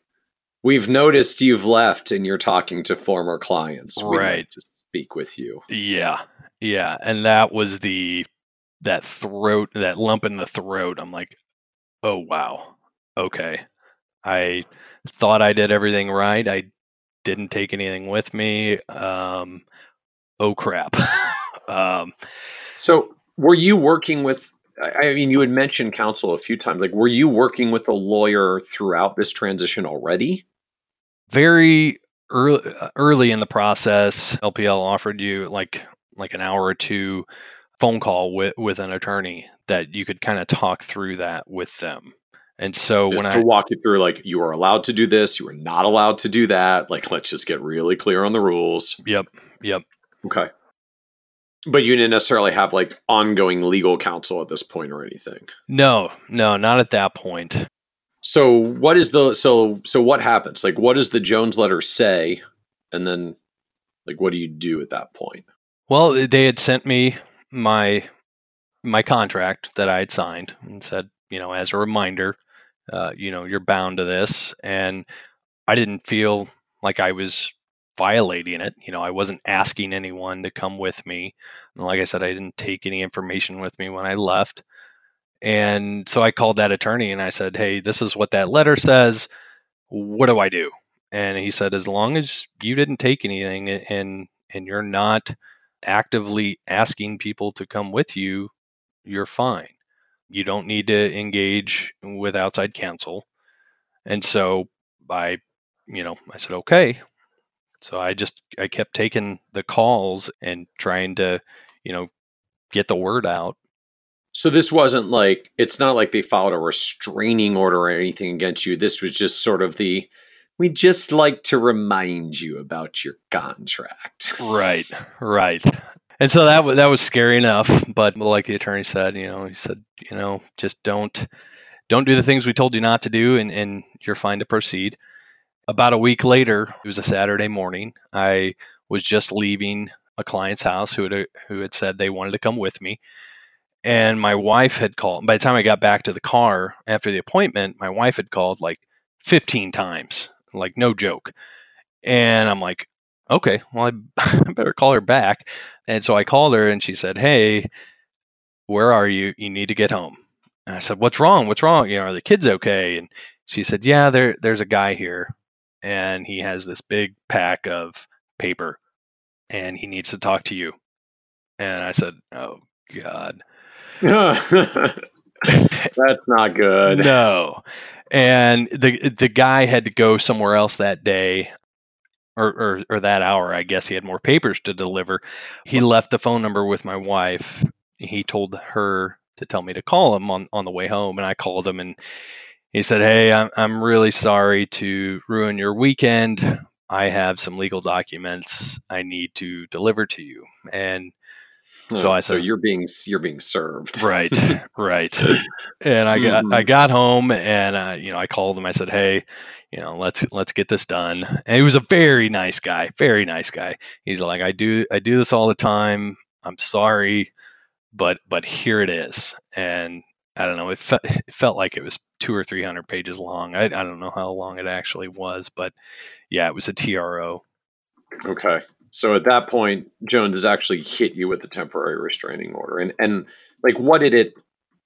S1: we've noticed you've left and you're talking to former clients.
S2: We'd right.
S1: Speak with you.
S2: Yeah. Yeah. And that was the that throat that lump in the throat. I'm like, oh wow. Okay. I thought I did everything right. I didn't take anything with me. Um oh crap. um
S1: so were you working with I mean, you had mentioned counsel a few times. Like, were you working with a lawyer throughout this transition already?
S2: Very early, uh, early in the process, LPL offered you like like an hour or two phone call with with an attorney that you could kind of talk through that with them. And so
S1: just
S2: when
S1: to
S2: I
S1: walk you through, like you are allowed to do this, you are not allowed to do that. Like, let's just get really clear on the rules.
S2: Yep. Yep.
S1: Okay. But you didn't necessarily have like ongoing legal counsel at this point or anything.
S2: No, no, not at that point.
S1: So what is the so so what happens? Like what does the Jones letter say? And then like what do you do at that point?
S2: Well, they had sent me my my contract that I had signed and said, you know, as a reminder, uh, you know, you're bound to this. And I didn't feel like I was violating it. You know, I wasn't asking anyone to come with me. And like I said, I didn't take any information with me when I left. And so I called that attorney and I said, Hey, this is what that letter says. What do I do? And he said, As long as you didn't take anything and and you're not actively asking people to come with you, you're fine. You don't need to engage with outside counsel. And so I, you know, I said, okay. So I just, I kept taking the calls and trying to, you know, get the word out.
S1: So this wasn't like it's not like they filed a restraining order or anything against you. This was just sort of the we just like to remind you about your contract.
S2: Right, right. And so that was that was scary enough, but like the attorney said, you know, he said, you know, just don't don't do the things we told you not to do and, and you're fine to proceed. About a week later, it was a Saturday morning. I was just leaving a client's house who had who had said they wanted to come with me and my wife had called. By the time I got back to the car after the appointment, my wife had called like 15 times, like no joke. And I'm like, okay, well, I, better call her back. And so I called her and she said, hey, where are you? You need to get home. And I said, what's wrong? What's wrong? You know, are the kids okay? And she said, yeah, there, there's a guy here and he has this big pack of paper and he needs to talk to you. And I said, oh, God.
S1: That's not good.
S2: No. And the the guy had to go somewhere else that day or, or, or that hour, I guess he had more papers to deliver. He left the phone number with my wife. He told her to tell me to call him on, on the way home, and I called him and he said, Hey, I'm, I'm really sorry to ruin your weekend. I have some legal documents I need to deliver to you. And so I said,
S1: so you're being you're being served,
S2: right, right. And I got mm-hmm. I got home and uh, you know I called him. I said, hey, you know, let's let's get this done. And he was a very nice guy, very nice guy. He's like, I do I do this all the time. I'm sorry, but but here it is. And I don't know. It, fe- it felt like it was two or three hundred pages long. I, I don't know how long it actually was, but yeah, it was a TRO.
S1: Okay. So at that point, Jones has actually hit you with the temporary restraining order. And and like what did it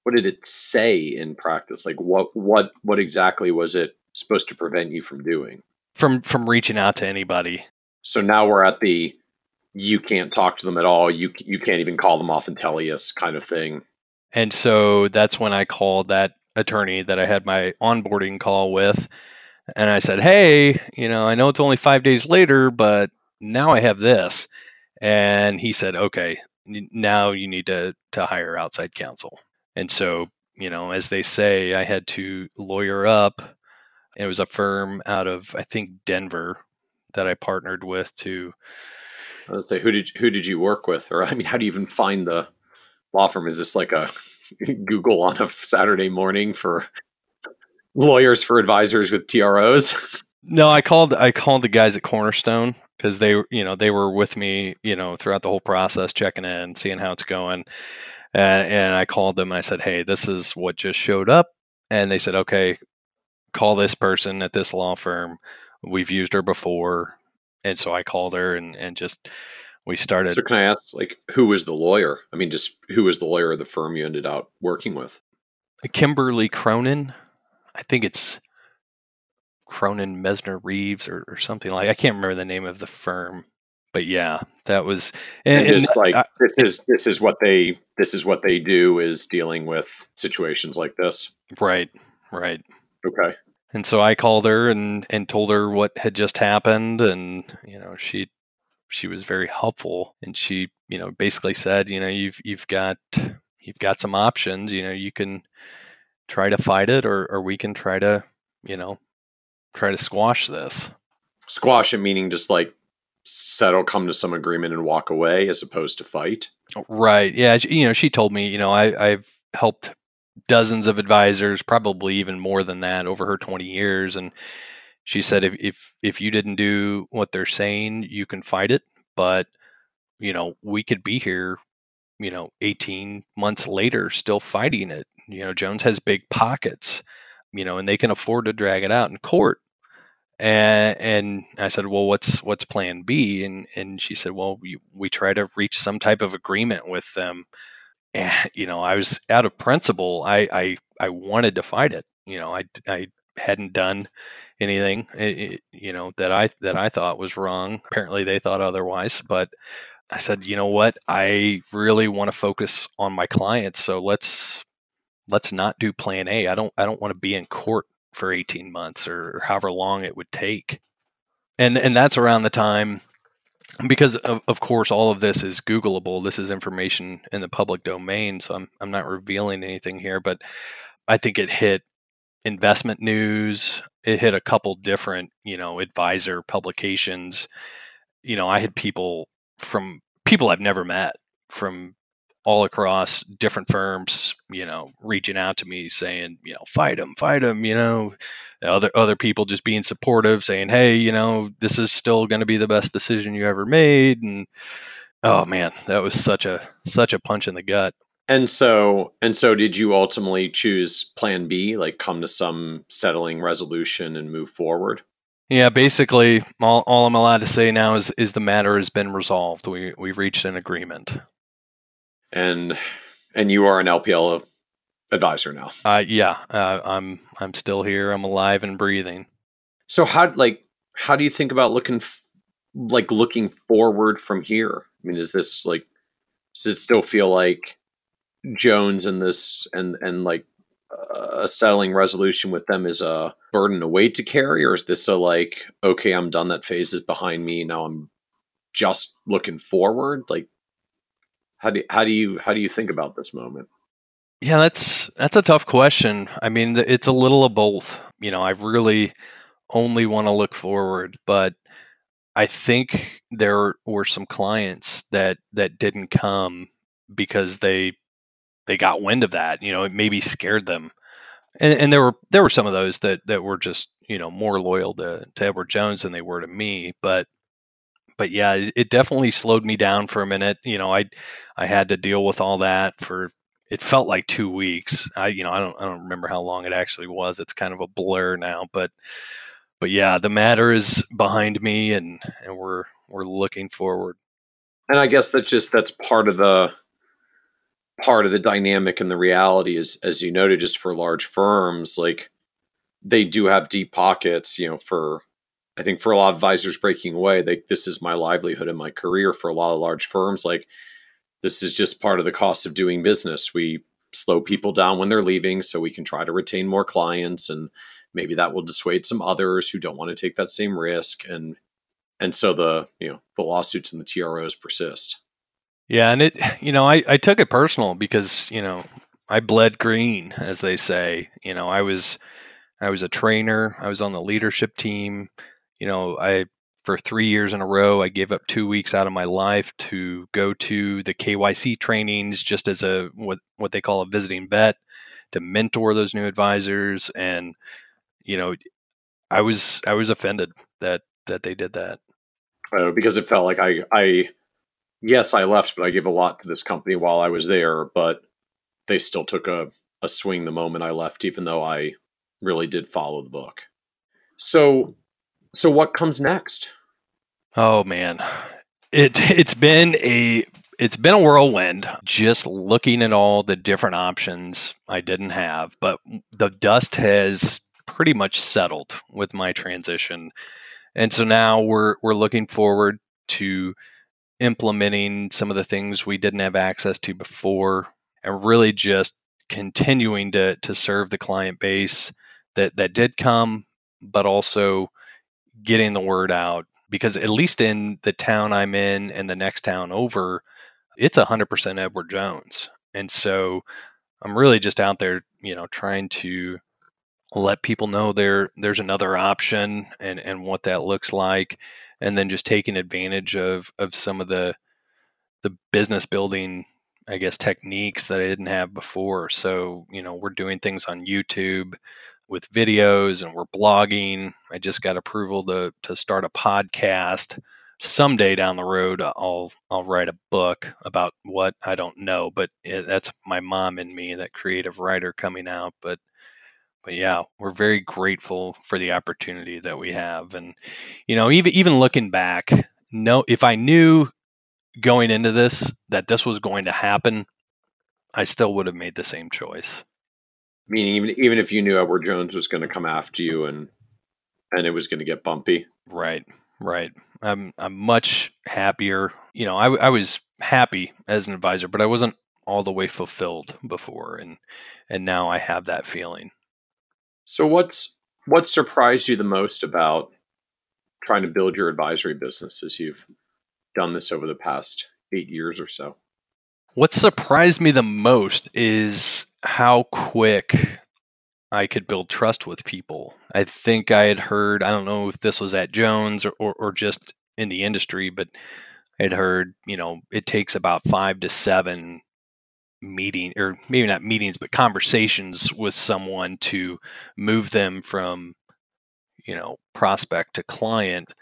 S1: what did it say in practice? Like what what what exactly was it supposed to prevent you from doing?
S2: From from reaching out to anybody.
S1: So now we're at the you can't talk to them at all. You you can't even call them off and tell us kind of thing.
S2: And so that's when I called that attorney that I had my onboarding call with and I said, "Hey, you know, I know it's only 5 days later, but now I have this. And he said, okay, now you need to, to hire outside counsel. And so, you know, as they say, I had to lawyer up. It was a firm out of, I think, Denver that I partnered with to.
S1: I was say, who did who did you work with, or I mean, how do you even find the law firm? Is this like a Google on a Saturday morning for lawyers for advisors with TROs?
S2: No, I called I called the guys at Cornerstone because they you know they were with me you know throughout the whole process, checking in, seeing how it's going, and and I called them I said, hey, this is what just showed up, and they said, okay, call this person at this law firm. We've used her before, and so I called her and and just we started.
S1: So can I ask, like, who was the lawyer? I mean, just who was the lawyer of the firm you ended up working with?
S2: Kimberly Cronin. I think it's Cronin Mesner Reeves or, or something like I can't remember the name of the firm, but yeah, that was
S1: and, and it's like I, this is this is what they this is what they do is dealing with situations like this.
S2: Right, right.
S1: Okay.
S2: And so I called her and and told her what had just happened, and you know she she was very helpful, and she you know basically said you know you've you've got you've got some options, you know you can try to fight it, or or we can try to you know try to squash this.
S1: Squash it meaning just like settle, come to some agreement, and walk away, as opposed to fight.
S2: Right. Yeah. You know, she told me. You know, I, I've helped dozens of advisors, probably even more than that, over her twenty years, and she said if if if you didn't do what they're saying, you can fight it, but you know, we could be here, you know, 18 months later still fighting it. You know, Jones has big pockets, you know, and they can afford to drag it out in court and and I said, "Well, what's what's Plan B?" And and she said, "Well, we we try to reach some type of agreement with them." And you know, I was out of principle. I I I wanted to fight it. You know, I I hadn't done anything eh, eh, you know that I that I thought was wrong. Apparently, they thought otherwise, but. I said, you know what? I really want to focus on my clients, so let's let's not do plan A. I don't I don't want to be in court for 18 months or however long it would take. And and that's around the time because of, of course all of this is googleable. This is information in the public domain so I'm, I'm not revealing anything here but i think it hit investment news. It hit a couple different you know advisor publications. You know i had people from people i've never met from all across different firms, you know, reaching out to me saying, you know, fight them, fight them, you know, other other people just being supportive, saying, hey, you know, this is still going to be the best decision you ever made, and oh man, that was such a such a punch in the gut.
S1: And so, and so, did you ultimately choose Plan B, like come to some settling resolution and move forward?
S2: Yeah, basically, all, all I'm allowed to say now is is the matter has been resolved. We we've reached an agreement
S1: and and you are an LPL advisor now.
S2: Uh, yeah, uh, I'm I'm still here. I'm alive and breathing.
S1: So how like how do you think about looking f- like looking forward from here? I mean, is this like does it still feel like Jones and this and and like a settling resolution with them is a burden a weight to carry, or is this a like okay, I'm done. That phase is behind me. Now I'm just looking forward. Like how do how do you how do you think about this moment?
S2: Yeah, that's that's a tough question. I mean, it's a little of both. You know, I really only want to look forward, but I think there were some clients that that didn't come because they they got wind of that. You know, it maybe scared them, and, and there were there were some of those that that were just you know more loyal to to Edward Jones than they were to me. But but yeah, it, definitely slowed me down for a minute. You know, I I had to deal with all that for it felt like two weeks. I you know I don't I don't remember how long it actually was. It's kind of a blur now, but but yeah, the matter is behind me, and and we're we're looking forward.
S1: And I guess that's just that's part of the part of the dynamic and the reality is as you noted just for large firms like they do have deep pockets you know for I think for a lot of advisors breaking away, this is my livelihood and my career for a lot of large firms. Like this is just part of the cost of doing business. We slow people down when they're leaving so we can try to retain more clients and maybe that will dissuade some others who don't want to take that same risk and and so the you know the lawsuits and the TROs persist.
S2: Yeah, and it you know I I took it personal because you know I bled green as they say. You know I was I was a trainer. I was on the leadership team you know, I for three years in a row, I gave up two weeks out of my life to go to the KYC trainings just as a what what they call a visiting vet to mentor those new advisors. And you know, I was I was offended that that they did that
S1: uh, because it felt like I I yes I left, but I gave a lot to this company while I was there, but they still took a a swing the moment I left, even though I really did follow the book. So so what comes next?
S2: Oh man. It it's been a it's been a whirlwind just looking at all the different options I didn't have, but the dust has pretty much settled with my transition. And so now we're we're looking forward to implementing some of the things we didn't have access to before and really just continuing to to serve the client base that that did come but also getting the word out because at least in the town I'm in and the next town over, it's 100% Edward Jones. And so I'm really just out there, you know, trying to let people know there there's another option and and what that looks like and then just taking advantage of of some of the the business building I guess techniques that I didn't have before. So, you know, we're doing things on YouTube with videos and we're blogging. I just got approval to to start a podcast. Someday down the road, I'll I'll write a book about what I don't know, but it, that's my mom and me, that creative writer coming out. But but yeah, we're very grateful for the opportunity that we have, and you know, even even looking back, no, if I knew going into this that this was going to happen, I still would have made the same choice.
S1: Meaning, even even if you knew Edward Jones was going to come after you and and it was going to get bumpy,
S2: right? Right. I'm I'm much happier. You know, I I was happy as an advisor, but I wasn't all the way fulfilled before, and and now I have that feeling.
S1: So what's what surprised you the most about trying to build your advisory business as you've done this over the past eight years or so?
S2: What surprised me the most is how quick I could build trust with people. I think I had heard, I don't know if this was at Jones or, or, or just in the industry, but I'd heard, you know, it takes about five to seven meeting or maybe not meetings, but conversations with someone to move them from, you know, prospect to client.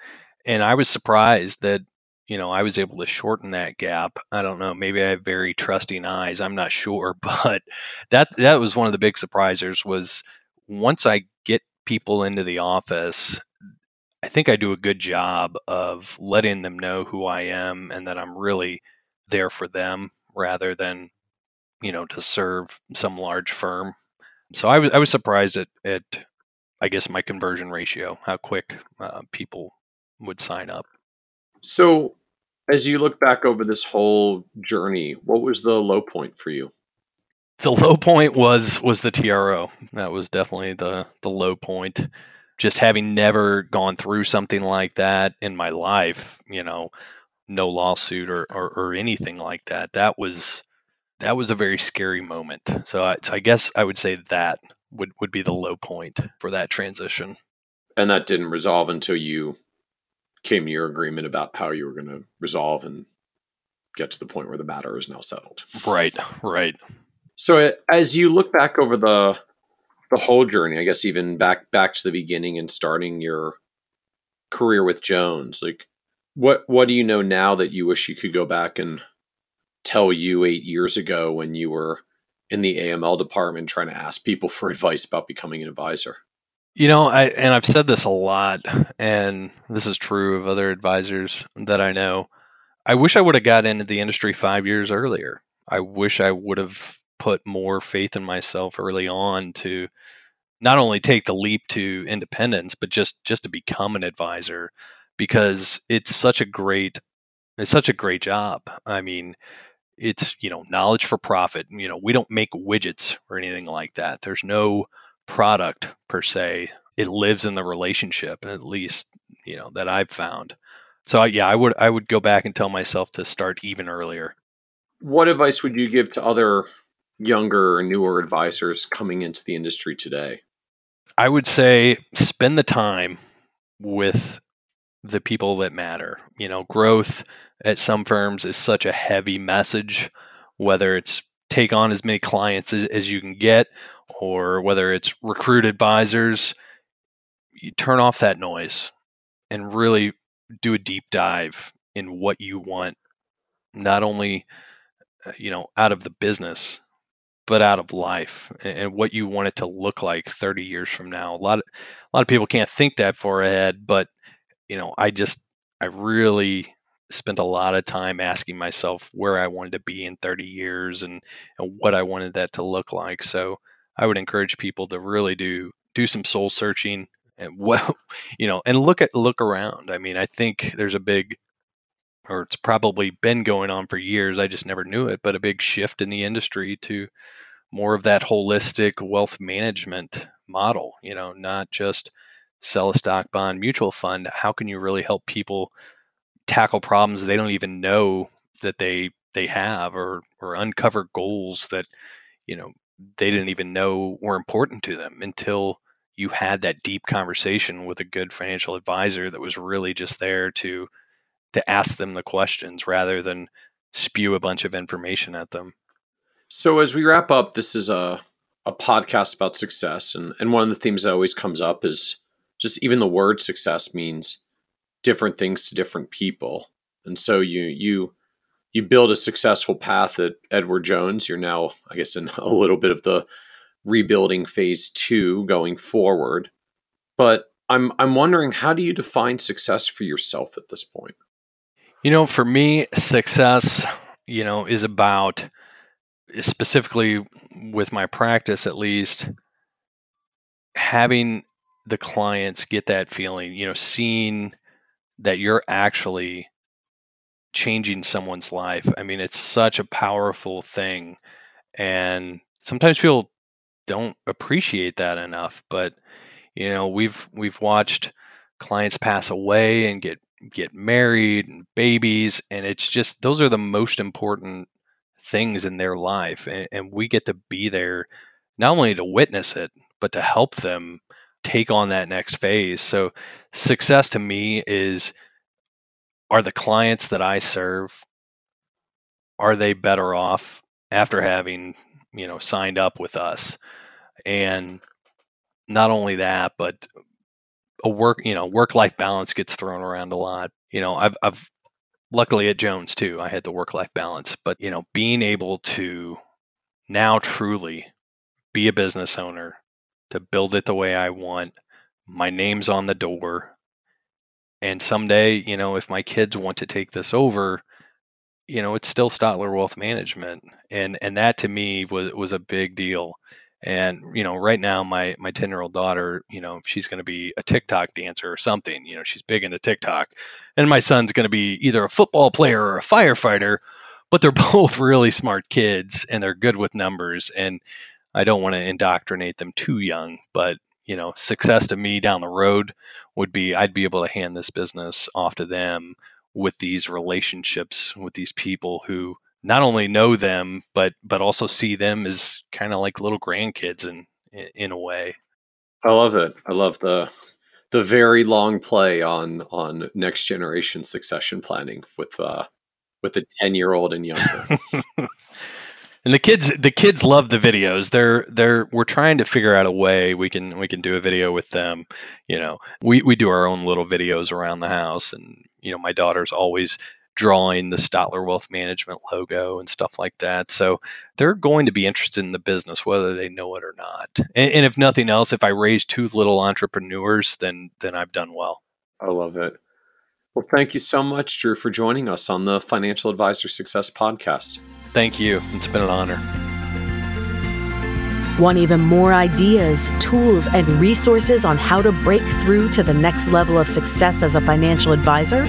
S2: And I was surprised that, you know, I was able to shorten that gap. I don't know, maybe I have very trusting eyes. I'm not sure, but that that was one of the big surprises was once I get people into the office I think I do a good job of letting them know who I am and that I'm really there for them rather than, you know, to serve some large firm. So I was I was surprised at at I guess my conversion ratio, how quick uh, people would sign up.
S1: So, as you look back over this whole journey, what was the low point for you?
S2: The low point was was the TRO. That was definitely the the low point just having never gone through something like that in my life, you know, no lawsuit or, or, or anything like that. That was that was a very scary moment. So I, so I guess I would say that would, would be the low point for that transition.
S1: And that didn't resolve until you came to your agreement about how you were going to resolve and get to the point where the matter is now settled.
S2: Right, right.
S1: So as you look back over the the whole journey, I guess even back back to the beginning and starting your career with Jones, like what what do you know now that you wish you could go back and tell you 8 years ago when you were in the AML department trying to ask people for advice about becoming an advisor?
S2: You know, I and I've said this a lot and this is true of other advisors that I know. I wish I would have got into the industry 5 years earlier. I wish I would have put more faith in myself early on to not only take the leap to independence but just just to become an advisor because it's such a great it's such a great job i mean it's you know knowledge for profit you know we don't make widgets or anything like that there's no product per se it lives in the relationship at least you know that i've found so yeah i would i would go back and tell myself to start even earlier
S1: what advice would you give to other younger or newer advisors coming into the industry today?
S2: I would say spend the time with the people that matter. You know, growth at some firms is such a heavy message, whether it's take on as many clients as, as you can get or whether it's recruit advisors. You turn off that noise and really do a deep dive in what you want, not only uh, you know out of the business but out of life and what you want it to look like 30 years from now. A lot of a lot of people can't think that far ahead, but you know, I just I really spent a lot of time asking myself where I wanted to be in 30 years and, and what I wanted that to look like. So I would encourage people to really do do some soul searching and what you know and look at look around. I mean, I think there's a big or it's probably been going on for years. I just never knew it, but a big shift in the industry to more of that holistic wealth management model, you know, not just sell a stock bond mutual fund. How can you really help people tackle problems they don't even know that they they have or or uncover goals that, you know, they didn't even know were important to them until you had that deep conversation with a good financial advisor that was really just there to to ask them the questions rather than spew a bunch of information at them.
S1: So as we wrap up, this is a a podcast about success, and and one of the themes that always comes up is just even the word success means different things to different people, and so you you you build a successful path at Edward Jones. You're now, I guess, in a little bit of the rebuilding phase two going forward, but I'm I'm wondering how do you define success for yourself at this point?
S2: You know, for me, success, you know, is about specifically with my practice at least having the clients get that feeling, you know, seeing that you're actually changing someone's life. I mean, it's such a powerful thing. And sometimes people don't appreciate that enough, but you know, we've we've watched clients pass away and get get married and babies. And it's just, those are the most important things in their life. And, and we get to be there not only to witness it, but to help them take on that next phase. So success to me is are the clients that I serve are they better off after having, you know, signed up with us? And not only that, but a work, you know, work life balance gets thrown around a lot. You know, I've I've luckily at Jones too, I had the work life balance, but you know, being able to now truly be a business owner, to build it the way I want. My name's on the door. And someday, you know, if my kids want to take this over, you know, it's still Stotler Wealth Management. And and that to me was was a big deal. And you know, right now my my 10-year-old daughter, you know, she's going to be a TikTok dancer or something, you know, she's big into TikTok. And my son's going to be either a football player or a firefighter, but they're both really smart kids and they're good with numbers and I don't want to indoctrinate them too young, but you know, success to me down the road would be I'd be able to hand this business off to them with these relationships with these people who not only know them but but also see them as kind of like little grandkids in in a way.
S1: I love it. I love the the very long play on on next generation succession planning with uh with the 10 year old and younger.
S2: and the kids the kids love the videos they're they're we're trying to figure out a way we can we can do a video with them you know we we do our own little videos around the house and you know my daughter's always drawing the Stotler Wealth Management logo and stuff like that. So they're going to be interested in the business whether they know it or not. And, and, if nothing else, if I raise two little entrepreneurs, then then I've done well.
S1: I love it. Well, thank you so much, Drew, for joining us on the Financial Advisor Success Podcast.
S2: Thank you. It's been an honor.
S3: Want even more ideas, tools, and resources on how to break through to the next level of success as a financial advisor?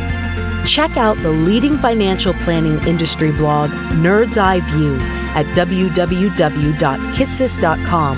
S3: Check out the leading financial planning industry blog, Nerd's Eye View, at www.kitces.com,